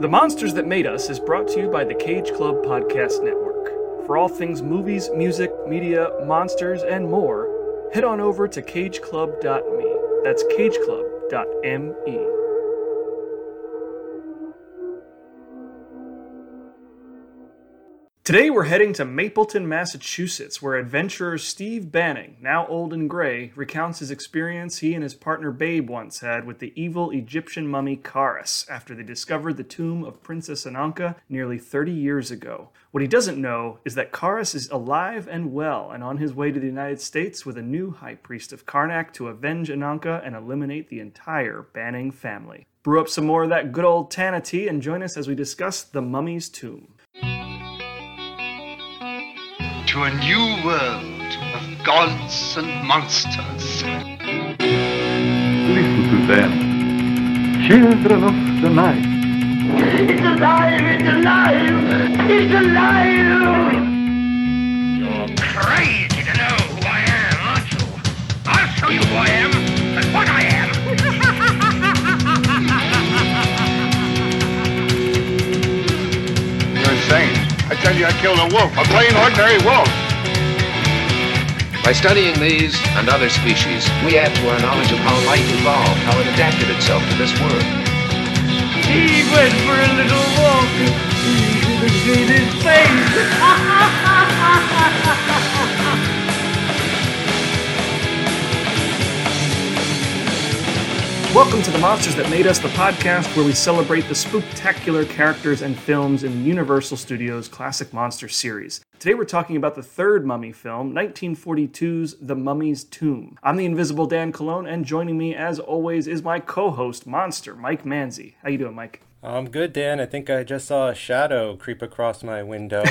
The Monsters That Made Us is brought to you by the Cage Club Podcast Network. For all things movies, music, media, monsters, and more, head on over to cageclub.me. That's cageclub.me. Today we're heading to Mapleton, Massachusetts, where adventurer Steve Banning, now old and gray, recounts his experience he and his partner Babe once had with the evil Egyptian mummy Kharis after they discovered the tomb of Princess Ananka nearly 30 years ago. What he doesn't know is that Kharis is alive and well and on his way to the United States with a new high priest of Karnak to avenge Ananka and eliminate the entire Banning family. Brew up some more of that good old Tana tea and join us as we discuss the mummy's tomb. To a new world of gods and monsters. Listen to them, children of the night. It's alive! It's alive! It's alive! You're crazy to know who I am, aren't you? I'll show you who I am and what I am. You're insane. I tell you, I killed a wolf, a plain, ordinary wolf. By studying these and other species, we add to our knowledge of how life evolved, how it adapted itself to this world. He went for a little walk. He should have seen his face. Welcome to the Monsters That Made Us, the podcast where we celebrate the spectacular characters and films in the Universal Studios classic monster series. Today we're talking about the third Mummy film, 1942's The Mummy's Tomb. I'm the Invisible Dan Colon, and joining me, as always, is my co-host, Monster, Mike Manzi. How you doing, Mike? I'm good, Dan. I think I just saw a shadow creep across my window.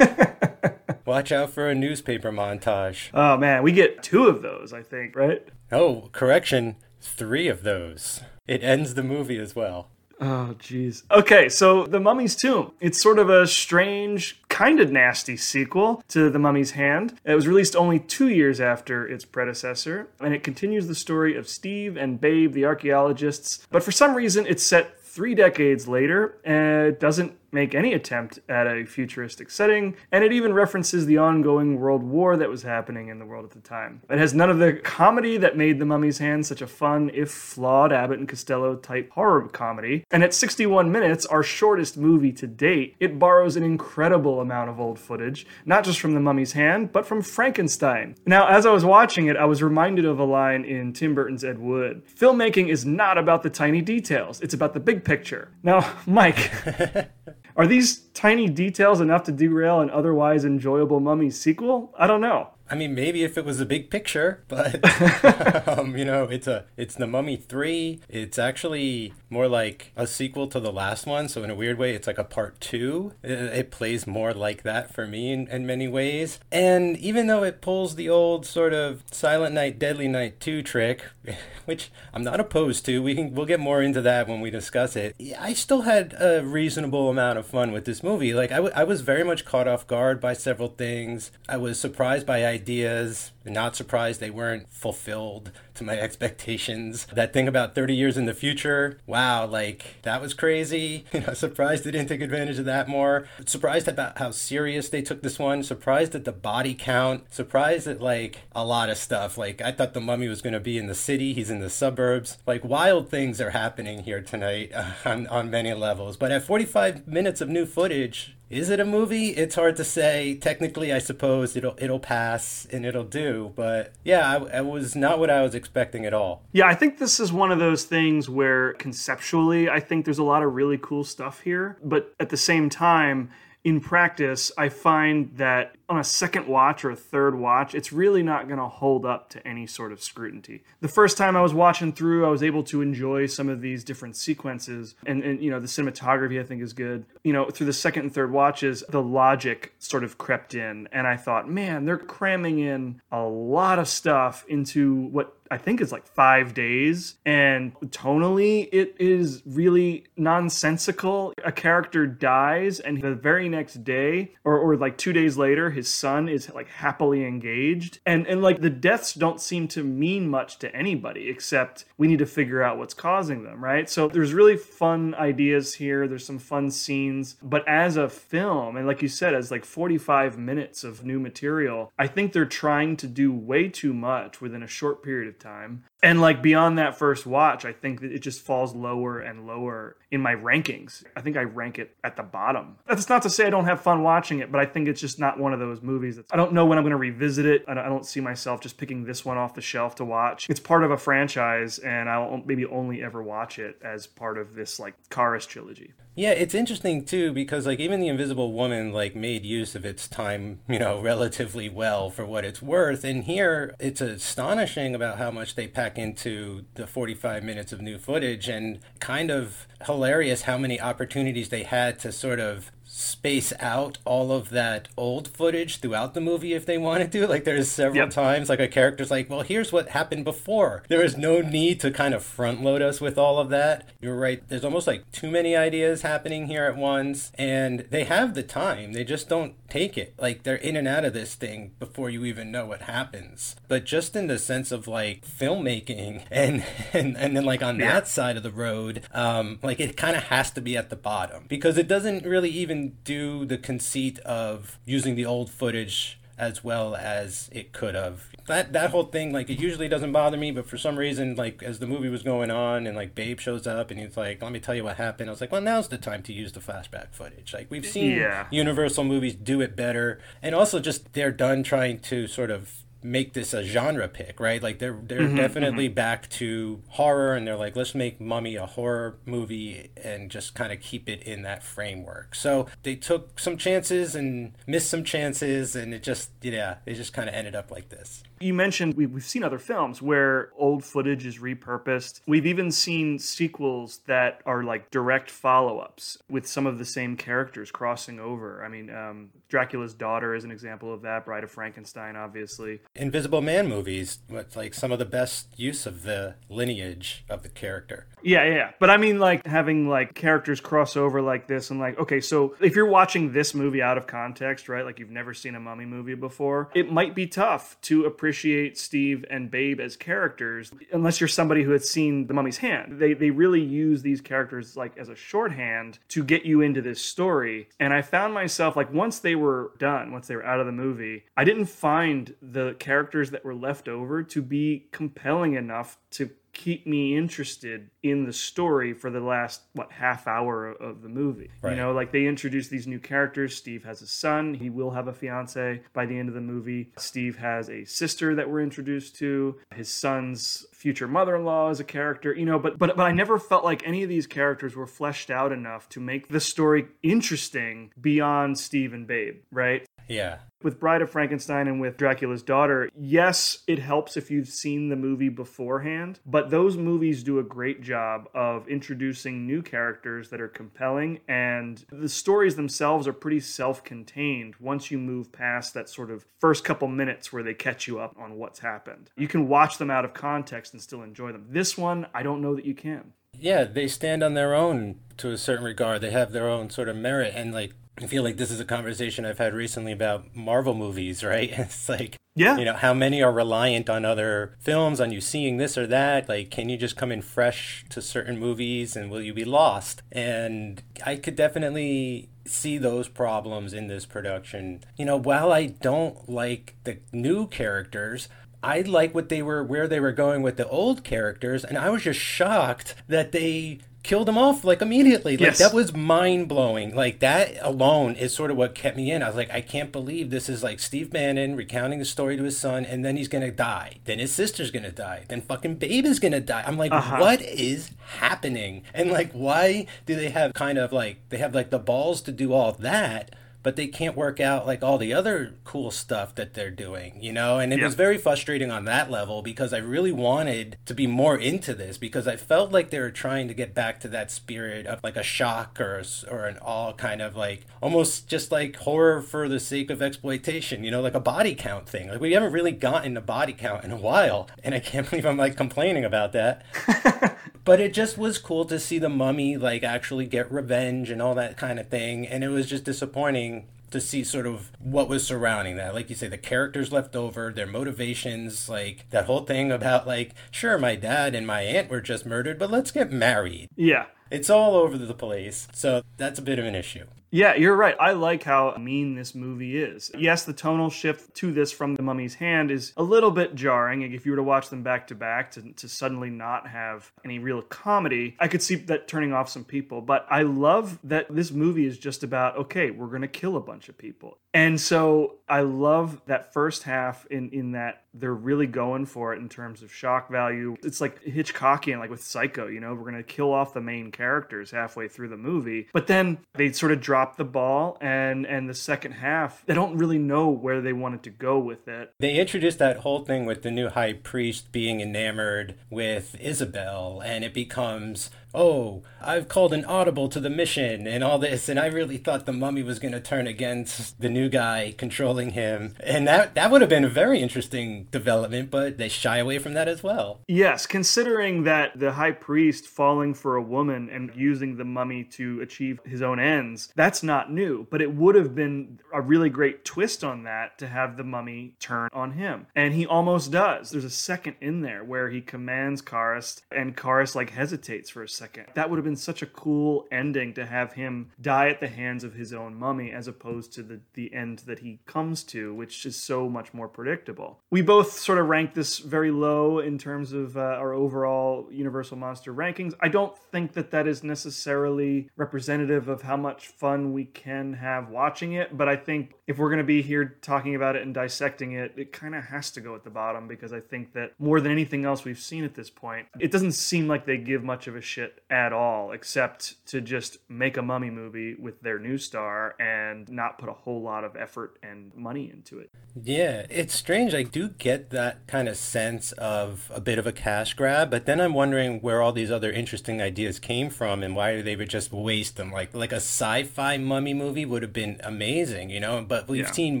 Watch out for a newspaper montage. Oh man, we get two of those, I think, right? Oh, correction, three of those. It ends the movie as well. Oh, jeez. Okay, so The Mummy's Tomb. It's sort of a strange, kind of nasty sequel to The Mummy's Hand. It was released only two years after its predecessor, and it continues the story of Steve and Babe, the archaeologists. But for some reason, it's set three decades later, and it doesn't make any attempt at a futuristic setting, and it even references the ongoing world war that was happening in the world at the time. It has none of the comedy that made The Mummy's Hand such a fun, if flawed, Abbott and Costello type horror comedy, and at 61 minutes, our shortest movie to date, it borrows an incredible amount of old footage, not just from The Mummy's Hand, but from Frankenstein. Now, as I was watching it, I was reminded of a line in Tim Burton's Ed Wood. Filmmaking is not about the tiny details, it's about the big picture. Now, Mike, are these tiny details enough to derail an otherwise enjoyable Mummy sequel? I don't know. I mean, maybe if it was a big picture, but um, you know, it's a it's the Mummy three. It's actually more like a sequel to the last one. So in a weird way, it's like a part two. It, it plays more like that for me in, in many ways. And even though it pulls the old sort of Silent Night, Deadly Night two trick, which I'm not opposed to, we can we'll get more into that when we discuss it. I still had a reasonable amount of fun with this movie. Like I, w- I was very much caught off guard by several things. I was surprised by ideas. Not surprised they weren't fulfilled to my expectations. That thing about 30 years in the future, wow, like that was crazy. You know, surprised they didn't take advantage of that more. Surprised about how serious they took this one. Surprised at the body count. Surprised at like a lot of stuff. Like I thought the mummy was going to be in the city. He's in the suburbs. Like wild things are happening here tonight on, on many levels. But at 45 minutes of new footage, is it a movie? It's hard to say. Technically, I suppose it'll it'll pass and it'll do, but yeah, I, it was not what I was expecting at all. Yeah, I think this is one of those things where conceptually, I think there's a lot of really cool stuff here, but at the same time, in practice, I find that on a second watch or a third watch, it's really not going to hold up to any sort of scrutiny. The first time I was watching through, I was able to enjoy some of these different sequences, and, and you know, the cinematography I think is good. You know, through the second and third watches, the logic sort of crept in, and I thought, man, they're cramming in a lot of stuff into what I think is like five days. And tonally, it is really nonsensical. A character dies, and the very next day, or, or like two days later, his son is like happily engaged. And and like the deaths don't seem to mean much to anybody except we need to figure out what's causing them, right? So there's really fun ideas here. There's some fun scenes, but as a film and like you said as like 45 minutes of new material, I think they're trying to do way too much within a short period of time. And like beyond that first watch, I think that it just falls lower and lower in my rankings. I think I rank it at the bottom. That's not to say I don't have fun watching it, but I think it's just not one of those movies that I don't know when I'm going to revisit it. I don't, see myself just picking this one off the shelf to watch. It's part of a franchise, and I'll maybe only ever watch it as part of this like Kharis trilogy. Yeah, it's interesting too because like even the Invisible Woman like made use of its time, you know, relatively well for what it's worth. And here it's astonishing about how much they pack into the 45 minutes of new footage and kind of hilarious how many opportunities they had to sort of space out all of that old footage throughout the movie if they wanted to. Like there's several Yep. times like a character's like, well, here's what happened before. There is no need to kind of front load us with all of that. You're right. There's almost like too many ideas happening here at once, and they have the time. They just don't take it. Like they're in and out of this thing before you even know what happens. But just in the sense of like filmmaking and and, and then like on Yeah. that side of the road, um, like it kind of has to be at the bottom because it doesn't really even do the conceit of using the old footage as well as it could have. That that whole thing, like it usually doesn't bother me, but for some reason, like as the movie was going on and like Babe shows up and he's like, "Let me tell you what happened," I was like, "Well, now's the time to use the flashback footage." Like we've seen Yeah. Universal movies do it better, and also just they're done trying to sort of make this a genre pick, right? Like they're they're mm-hmm, definitely mm-hmm. back to horror and they're like, let's make Mummy a horror movie and just kind of keep it in that framework. So they took some chances and missed some chances and it just yeah, it just kind of ended up like this. You mentioned we, we've seen other films where old footage is repurposed. We've even seen sequels that are like direct follow ups with some of the same characters crossing over. I mean, um, Dracula's Daughter is an example of that, Bride of Frankenstein, obviously. Invisible Man movies like some of the best use of the lineage of the character. Yeah, yeah. But I mean, like having like characters cross over like this, and like, okay, so if you're watching this movie out of context, right, like you've never seen a mummy movie before, it might be tough to appreciate Steve and Babe as characters unless you're somebody who has seen The Mummy's Hand. They they really use these characters like as a shorthand to get you into this story. And I found myself like once they were done, once they were out of the movie, I didn't find the characters that were left over to be compelling enough to keep me interested in the story for the last what half hour of the movie. You know like they introduce these new characters. Steve has a son. He will have a fiance by the end of the movie. Steve has a sister that we're introduced to. His son's future mother-in-law is a character you know but but but i never felt like any of these characters were fleshed out enough to make the story interesting beyond steve and babe right Yeah. with Bride of Frankenstein and with Dracula's Daughter, yes, it helps if you've seen the movie beforehand, but those movies do a great job of introducing new characters that are compelling, and the stories themselves are pretty self contained once you move past that sort of first couple minutes where they catch you up on what's happened. You can watch them out of context and still enjoy them. This one, I don't know that you can. Yeah, they stand on their own to a certain regard. They have their own sort of merit. And like, I feel like this is a conversation I've had recently about Marvel movies, right? It's like, Yeah. you know, how many are reliant on other films, on you seeing this or that? Like, can you just come in fresh to certain movies and will you be lost? And I could definitely see those problems in this production. You know, while I don't like the new characters, I like what they were where they were going with the old characters, and I was just shocked that they killed them off like immediately. Like Yes. that was mind blowing. Like that alone is sort of what kept me in. I was like, I can't believe this is like Steve Banning recounting the story to his son, and then he's gonna die. Then his sister's gonna die. Then fucking Babe is gonna die. I'm like, Uh-huh. what is happening? And like, why do they have kind of like they have like the balls to do all that? But they can't work out like all the other cool stuff that they're doing, you know? And it Yeah. was very frustrating on that level because I really wanted to be more into this because I felt like they were trying to get back to that spirit of like a shock or or an all kind of like almost just like horror for the sake of exploitation, you know, like a body count thing. Like we haven't really gotten a body count in a while, and I can't believe I'm like complaining about that. but it just was cool to see the mummy like actually get revenge and all that kind of thing and it was just disappointing to see sort of what was surrounding that. Like you say, the characters left over, their motivations, like that whole thing about like, sure, my dad and my aunt were just murdered, but let's get married. Yeah. It's all over the place. So that's a bit of an issue. Yeah, you're right. I like how mean this movie is. Yes, the tonal shift to this from The Mummy's Hand is a little bit jarring. If you were to watch them back to back, to to suddenly not have any real comedy, I could see that turning off some people. But I love that this movie is just about, okay, we're going to kill a bunch of people. And so I love that first half in, in that they're really going for it in terms of shock value. It's like Hitchcockian, like with Psycho, you know, we're to kill off the main characters halfway through the movie. But then they sort of drop the ball, and, and the second half, they don't really know where they wanted to go with it. They introduced that whole thing with the new high priest being enamored with Isabel, and it becomes oh, I've called an audible to the mission and all this, and I really thought the mummy was going to turn against the new guy controlling him, and that that would have been a very interesting development, but they shy away from that as well. Yes, considering that the high priest falling for a woman and using the mummy to achieve his own ends, that's not new, but it would have been a really great twist on that to have the mummy turn on him. And he almost does. There's a second in there where he commands Kharis and Kharis like hesitates for a second. That would have been such a cool ending to have him die at the hands of his own mummy as opposed to the, the end that he comes to, which is so much more predictable. We both sort of rank this very low in terms of uh, our overall Universal Monster rankings. I don't think that that is necessarily representative of how much fun we can have watching it, but I think if we're going to be here talking about it and dissecting it, it kind of has to go at the bottom because I think that more than anything else we've seen at this point, it doesn't seem like they give much of a shit at all, except to just make a mummy movie with their new star and not put a whole lot of effort and money into it. Yeah, it's strange. I do get that kind of sense of a bit of a cash grab, but then I'm wondering where all these other interesting ideas came from and why they would just waste them. Like like a sci-fi mummy movie would have been amazing, you know, but we've Yeah. seen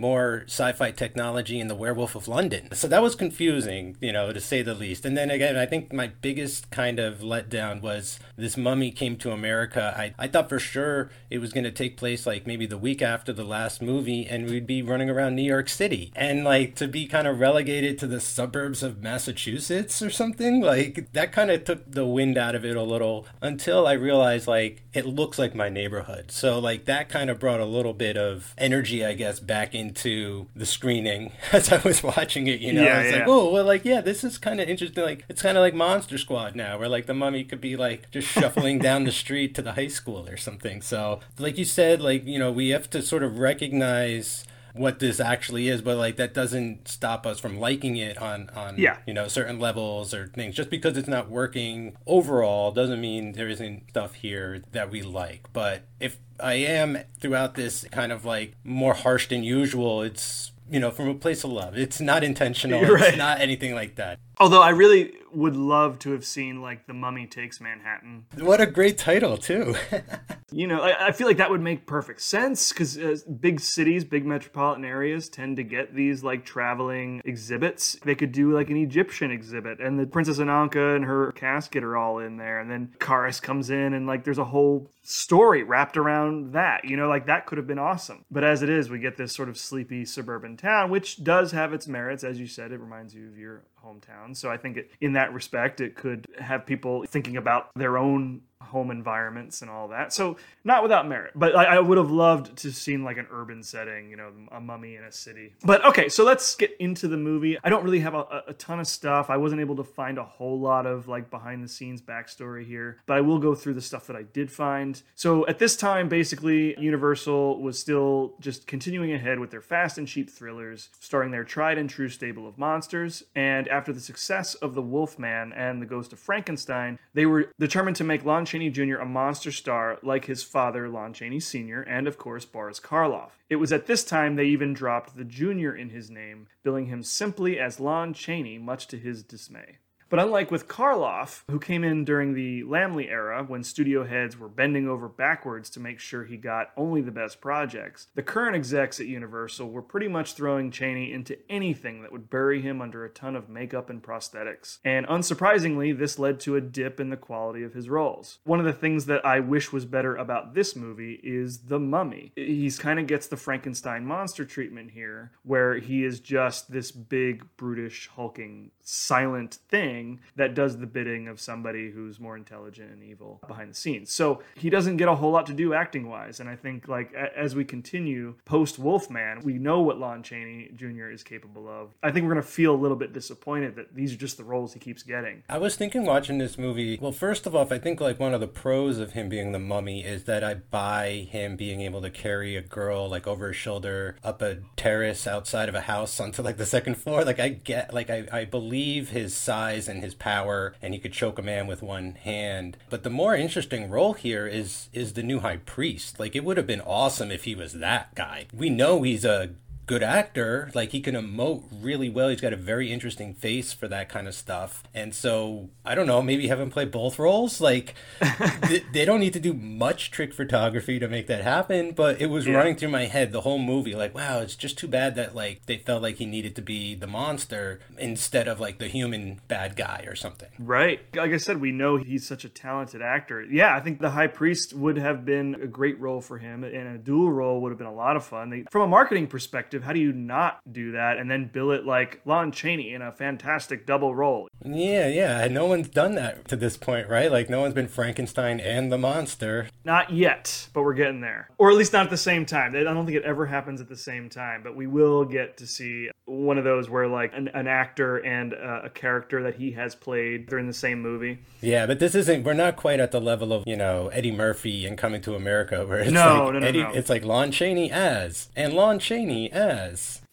more sci-fi technology in The Werewolf of London. So that was confusing, you know, to say the least. And then again, I think my biggest kind of letdown was this mummy came to America. I, I thought for sure it was going to take place like maybe the week after the last movie and we'd be running around New York City. And like to be kind of relegated to the suburbs of Massachusetts or something, like that kind of took the wind out of it a little until I realized like it looks like my neighborhood. So like that kind of brought a little bit of energy, I guess, back into the screening as I was watching it, you know. Yeah, it's yeah. like, oh, well, like, yeah, this is kind of interesting. Like, it's kind of like Monster Squad now, where like the mummy could be like just shuffling down the street to the high school or something. So, like you said, like, you know, we have to sort of recognize what this actually is but like that doesn't stop us from liking it on on Yeah. you know certain levels or things just because it's not working overall doesn't mean there isn't stuff here that we like but if i am throughout this kind of like more harsh than usual it's you know from a place of love it's not intentional Right. it's not anything like that Although I really would love to have seen like The Mummy Takes Manhattan. what a great title too You know, I, I feel like that would make perfect sense because uh, big cities, big metropolitan areas tend to get these like traveling exhibits. They could do like an Egyptian exhibit, and the Princess Ananka and her casket are all in there, and then Kharis comes in, and like there's a whole story wrapped around that. You know, like that could have been awesome. But as it is, we get this sort of sleepy suburban town, which does have its merits. As you said, it reminds you of your hometown. So I think it, in that respect, it could have people thinking about their own home environments and all that. So not without merit, but I, I would have loved to have seen like an urban setting, you know, a mummy in a city. But okay, so let's get into the movie. I don't really have a, a ton of stuff. I wasn't able to find a whole lot of like behind the scenes backstory here, but I will go through the stuff that I did find. So at this time, basically, Universal was still just continuing ahead with their fast and cheap thrillers, starring their tried and true stable of monsters. And after the success of The Wolfman and The Ghost of Frankenstein, they were determined to make Lon Chaney Jr. a monster star like his father, Lon Chaney Sr., and of course, Boris Karloff. It was at this time they even dropped the Jr. in his name, billing him simply as Lon Chaney, much to his dismay. But unlike with Karloff, who came in during the Laemmle era when studio heads were bending over backwards to make sure he got only the best projects, the current execs at Universal were pretty much throwing Chaney into anything that would bury him under a ton of makeup and prosthetics. And unsurprisingly, this led to a dip in the quality of his roles. One of the things that I wish was better about this movie is the mummy. He's kind of gets the Frankenstein monster treatment here, where he is just this big, brutish, hulking, silent thing that does the bidding of somebody who's more intelligent and evil behind the scenes. So he doesn't get a whole lot to do acting wise. And I think, like, as we continue post Wolfman, we know what Lon Chaney Jr. is capable of. I think we're going to feel a little bit disappointed that these are just the roles he keeps getting. I was thinking watching this movie. Well, first of all, I think like one of the pros of him being the mummy is that I buy him being able to carry a girl like over his shoulder up a terrace outside of a house onto like the second floor. Like I get, like I, I believe his size and his power, and he could choke a man with one hand. But the more interesting role here is is the new high priest. Like it would have been awesome if he was that guy. We know he's a good actor. Like he can emote really well. He's got a very interesting face for that kind of stuff. And so I don't know, maybe have him play both roles. Like th- they don't need to do much trick photography to make that happen. But it was Yeah. running through my head the whole movie. Like wow, it's just too bad that like they felt like he needed to be the monster instead of like the human bad guy or something. Right. Like I said, we know he's such a talented actor. Yeah, I think the High Priest would have been a great role for him, and a dual role would have been a lot of fun. They, from a marketing perspective, how do you not do that and then bill it like Lon Chaney in a fantastic double role? Yeah, yeah. No one's done that to this point, right? Like no one's been Frankenstein and the monster. Not yet, but we're getting there. Or at least not at the same time. I don't think it ever happens at the same time, but we will get to see one of those where like an, an actor and a, a character that he has played, they're in the same movie. Yeah, but this isn't. We're not quite at the level of you know Eddie Murphy and Coming to America, where it's No, like no, no, Eddie. no. It's like Lon Chaney as and Lon Chaney as.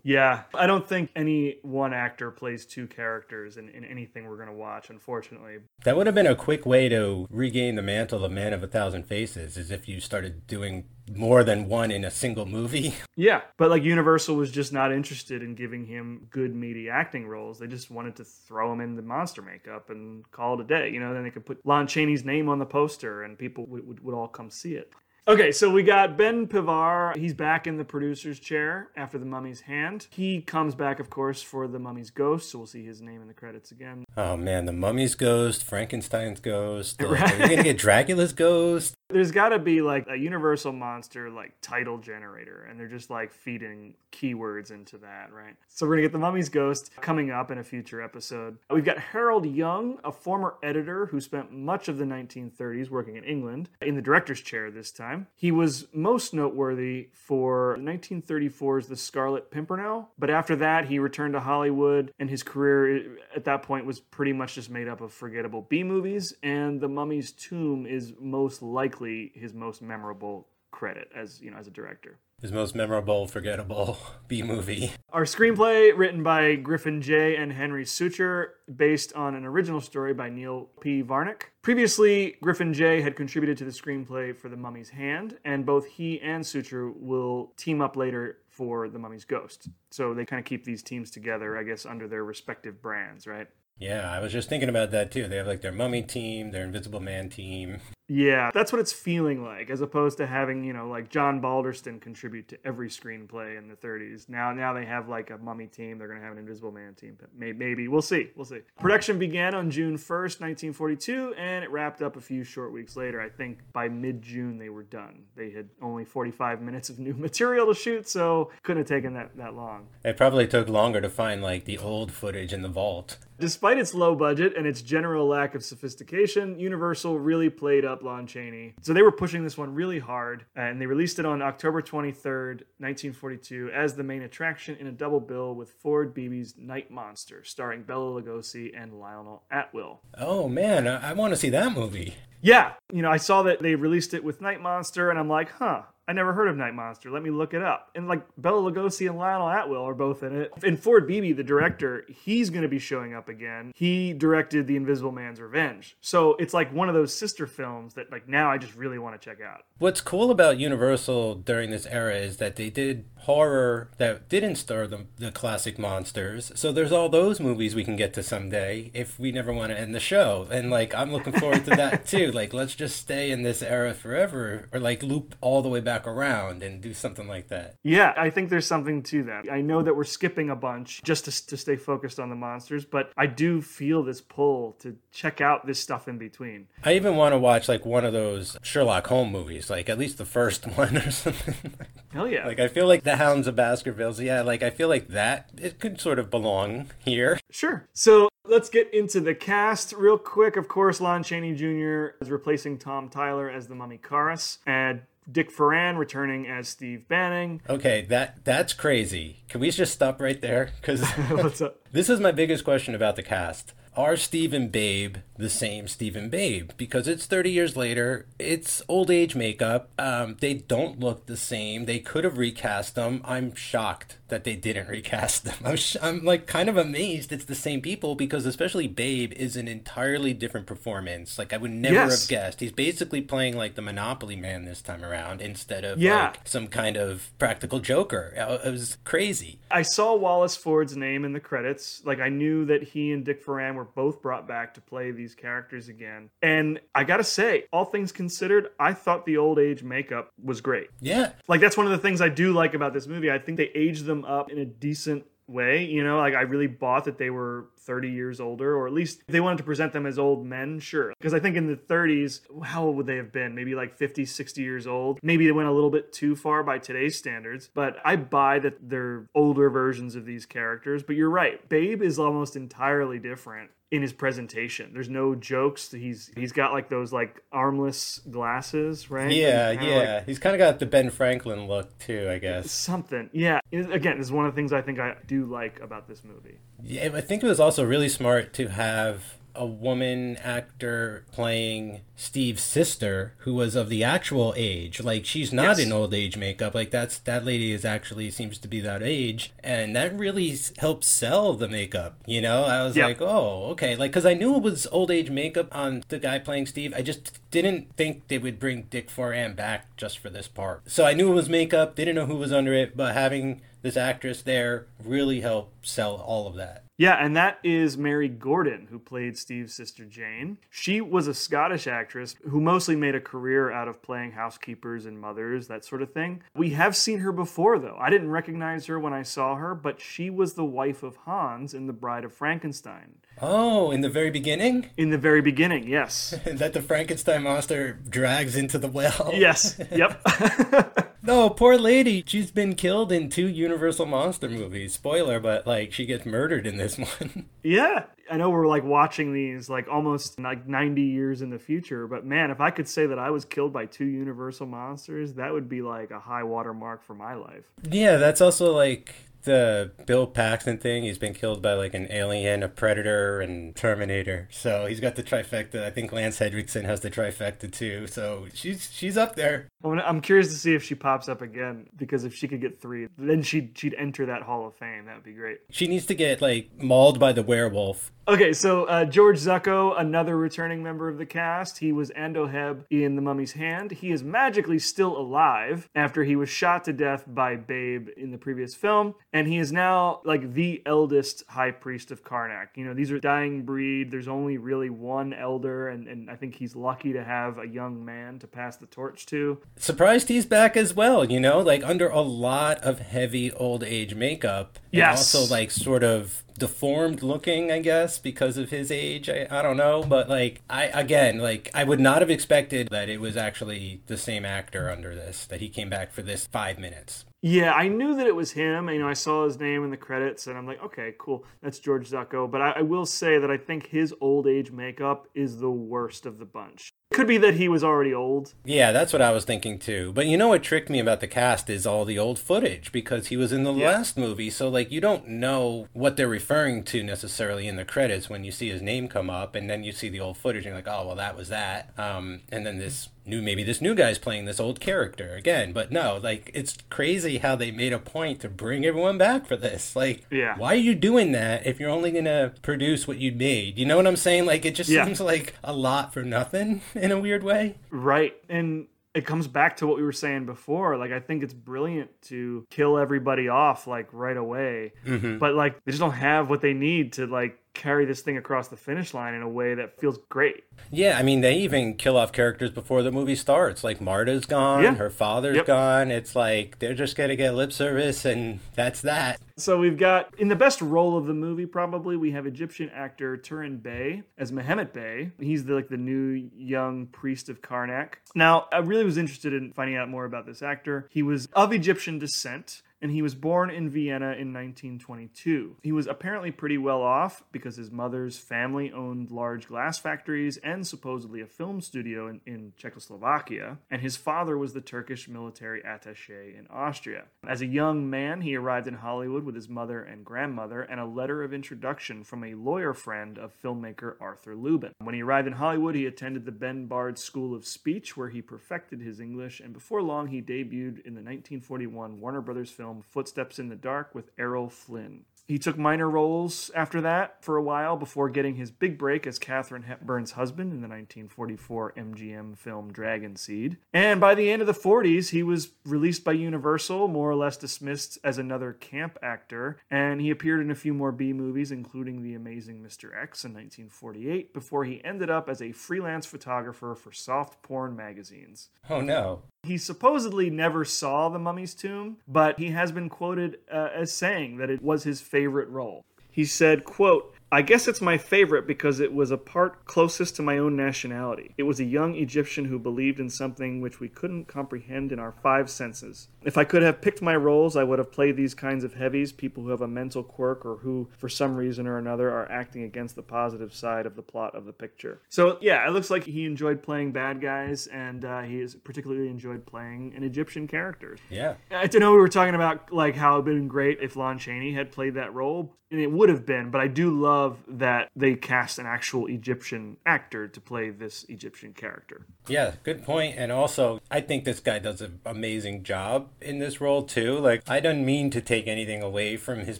Yeah, I don't think any one actor plays two characters in, in anything we're going to watch, unfortunately. That would have been a quick way to regain the mantle of Man of a Thousand Faces, is if you started doing more than one in a single movie. Yeah, but like Universal was just not interested in giving him good, meaty acting roles. They just wanted to throw him in the monster makeup and call it a day. You know, then they could put Lon Chaney's name on the poster and people would, would, would all come see it. Okay, so we got Ben Pivar. He's back in the producer's chair after The Mummy's Hand. He comes back, of course, for The Mummy's Ghost, so we'll see his name in the credits again. Oh man, the Mummy's ghost, Frankenstein's ghost. Like, Are we gonna get Dracula's ghost? There's got to be like a Universal Monster like title generator, and they're just like feeding keywords into that, right? So we're gonna get the Mummy's Ghost coming up in a future episode. We've got Harold Young, a former editor who spent much of the 1930s working in England, in the director's chair this time. He was most noteworthy for 1934's The Scarlet Pimpernel, but after that he returned to Hollywood, and his career eh, at that point was pretty much just made up of forgettable B movies, and The Mummy's Tomb is most likely his most memorable credit as you know as a director. His most memorable, forgettable B movie. Our screenplay, written by Griffin Jay and Henry Sucher, based on an original story by Neil P. Varnick. Previously, Griffin Jay had contributed to the screenplay for The Mummy's Hand, and both he and Sucher will team up later for The Mummy's Ghost. So they kind of keep these teams together, I guess, under their respective brands, right? Yeah, I was just thinking about that too. They have like their Mummy team, their Invisible Man team. Yeah, that's what it's feeling like, as opposed to having you know like John Balderston contribute to every screenplay in the 30s. Now, now they have like a Mummy team. They're going to have an Invisible Man team. But may- maybe we'll see. We'll see. Production began on June 1st, 1942, and it wrapped up a few short weeks later. I think by mid-June they were done. They had only 45 minutes of new material to shoot, so couldn't have taken that that long. It probably took longer to find like the old footage in the vault. Despite its low budget and its general lack of sophistication, Universal really played up Lon Chaney. So they were pushing this one really hard, and they released it on October 23rd, 1942, as the main attraction in a double bill with Ford Beebe's Night Monster, starring Bela Lugosi and Lionel Atwill. Oh man, I, I want to see that movie. Yeah, you know, I saw that they released it with Night Monster, and I'm like, huh, I never heard of Night Monster. Let me look it up. And like Bela Lugosi and Lionel Atwill are both in it. And Ford Beebe, the director, he's going to be showing up again. He directed The Invisible Man's Revenge. So it's like one of those sister films that like now I just really want to check out. What's cool about Universal during this era is that they did horror that didn't star the, the classic monsters. So there's all those movies we can get to someday if we never want to end the show. And like I'm looking forward to that too. Like let's just stay in this era forever or like loop all the way back around and do something like that. Yeah, I think there's something to that. I know that we're skipping a bunch just to, to stay focused on the monsters, but I do feel this pull to check out this stuff in between. I even want to watch like one of those Sherlock Holmes movies, like at least the first one or something. Hell yeah. like I feel like the Hounds of Baskervilles, yeah, like I feel like that it could sort of belong here. Sure. So let's get into the cast real quick. Of course, Lon Chaney Jr. is replacing Tom Tyler as the Mummy Kharis, and Dick Foran returning as Steve Banning. Okay, that that's crazy. Can we just stop right there? Because this is my biggest question about the cast. Are Steve and Babe the same Steve and Babe? Because it's 30 years later. It's old age makeup. Um, they don't look the same. They could have recast them. I'm shocked that they didn't recast them. I'm, sh- I'm like kind of amazed it's the same people because especially Babe is an entirely different performance. Like I would never Yes. have guessed. He's basically playing like the Monopoly Man this time around instead of Yeah. like some kind of practical joker. Uh, It was crazy. I saw Wallace Ford's name in the credits. Like I knew that he and Dick Foran were both brought back to play these characters again. And I gotta say, all things considered, I thought the old age makeup was great. Yeah. Like that's one of the things I do like about this movie. I think they aged them up in a decent way. You know, like I really bought that they were 30 years older, or at least if they wanted to present them as old men, sure. Because I think in the 30s, how old would they have been? Maybe like 50, 60 years old. Maybe they went a little bit too far by today's standards, but I buy that they're older versions of these characters. But you're right, Babe is almost entirely different in his presentation. There's no jokes. He's he's got like those like armless glasses, right? Yeah, kinda, like, yeah. He's kind of got the Ben Franklin look too, I guess. something. Yeah. Again, this is one of the things I think I do like about this movie. Yeah, I think it was also really smart to have a woman actor playing Steve's sister who was of the actual age. Like she's not Yes. in old age makeup. Like that's that lady is actually seems to be that age, and that really helps sell the makeup. You know, I was Yep. like, oh, okay, like because I knew it was old age makeup on the guy playing Steve. I just didn't think they would bring Dick Foran back just for this part. So I knew it was makeup. Didn't know who was under it, but having this actress there really helped sell all of that. Yeah, and that is Mary Gordon, who played Steve's sister Jane. She was a Scottish actress who mostly made a career out of playing housekeepers and mothers, that sort of thing. We have seen her before, though. I didn't recognize her when I saw her, but she was the wife of Hans in The Bride of Frankenstein. Oh, in the very beginning? In the very beginning, yes. that the Frankenstein monster drags into the well. yes, yep. No, poor lady. She's been killed in two Universal monster movies. Spoiler, but like she gets murdered in this one. Yeah, I know we're like watching these like almost like 90 years in the future, but man, if I could say that I was killed by two universal monsters, that would be like a high water mark for my life. yeah, that's also like the Bill Paxton thing. He's been killed by like an alien, a predator, and Terminator. So he's got the trifecta. I think Lance Henriksen has the trifecta too. So she's she's up there. I'm curious to see if she pops up again because if she could get three, then she'd she'd enter that Hall of Fame. That would be great. She needs to get like mauled by the werewolf. Okay, so uh, George Zucco, another returning member of the cast, he was Andoheb in The Mummy's Hand. He is magically still alive after he was shot to death by Babe in the previous film, and he is now like the eldest high priest of Karnak. You know, these are dying breed. There's only really one elder, and, and I think he's lucky to have a young man to pass the torch to. Surprised he's back as well, you know, like under a lot of heavy old age makeup. And Yes. also like sort of deformed looking, I guess, because of his age. I, I don't know. But like I again, like I would not have expected that it was actually the same actor under this, that he came back for this five minutes. Yeah, I knew that it was him. You know, I saw his name in the credits, and I'm like, okay, cool, that's George Zucco. But I, I will say that I think his old age makeup is the worst of the bunch. Could be that he was already old. Yeah, that's what I was thinking too. But you know what tricked me about the cast is all the old footage because he was in the Yeah. last movie. So like you don't know what they're referring to necessarily in the credits when you see his name come up and then you see the old footage and you're like, "Oh, well that was that." Um and then this new maybe this new guy's playing this old character again. But no, like it's crazy how they made a point to bring everyone back for this. Like Yeah. why are you doing that if you're only going to produce what you made? You know what I'm saying? Like it just Yeah. seems like a lot for nothing in a weird way. Right. And it comes back to what we were saying before. Like, I think it's brilliant to kill everybody off, like, right away. Mm-hmm. But, like, they just don't have what they need to, like, carry this thing across the finish line in a way that feels great. Yeah, I mean, they even kill off characters before the movie starts. Like Marta's gone, Yeah. her father's Yep. gone. It's like they're just gonna get lip service, and that's that. So we've got in the best role of the movie, probably we have Egyptian actor Turhan Bey as Mehmet Bey. He's the like the new young priest of Karnak. Now, I really was interested in finding out more about this actor. He was of Egyptian descent. And he was born in Vienna in 1922. He was apparently pretty well off because his mother's family owned large glass factories and supposedly a film studio in, in Czechoslovakia. And his father was the Turkish military attache in Austria. As a young man, he arrived in Hollywood with his mother and grandmother and a letter of introduction from a lawyer friend of filmmaker Arthur Lubin. When he arrived in Hollywood, he attended the Ben Bard School of Speech, where he perfected his English, and before long, he debuted in the 1941 Warner Brothers film Footsteps in the Dark with Errol Flynn. He took minor roles after that for a while before getting his big break as Katharine Hepburn's husband in the 1944 MGM film Dragon Seed. And by the end of the 40s, he was released by Universal, more or less dismissed as another camp actor, and he appeared in a few more B movies, including The Amazing Mr. X in 1948, before he ended up as a freelance photographer for soft porn magazines. Oh no. He supposedly never saw the mummy's tomb, but he has been quoted uh, as saying that it was his favorite role. He said, quote, I guess it's my favorite because it was a part closest to my own nationality. It was a young Egyptian who believed in something which we couldn't comprehend in our five senses. If I could have picked my roles, I would have played these kinds of heavies, people who have a mental quirk or who, for some reason or another, are acting against the positive side of the plot of the picture. So, yeah, it looks like he enjoyed playing bad guys, and uh, he has particularly enjoyed playing an Egyptian character. Yeah. I don't know. We were talking about like how it'd been great if Lon Chaney had played that role, and it would have been. But I do love that they cast an actual Egyptian actor to play this Egyptian character. Yeah, good point. And also, I think this guy does an amazing job in this role too. Like, I don't mean to take anything away from his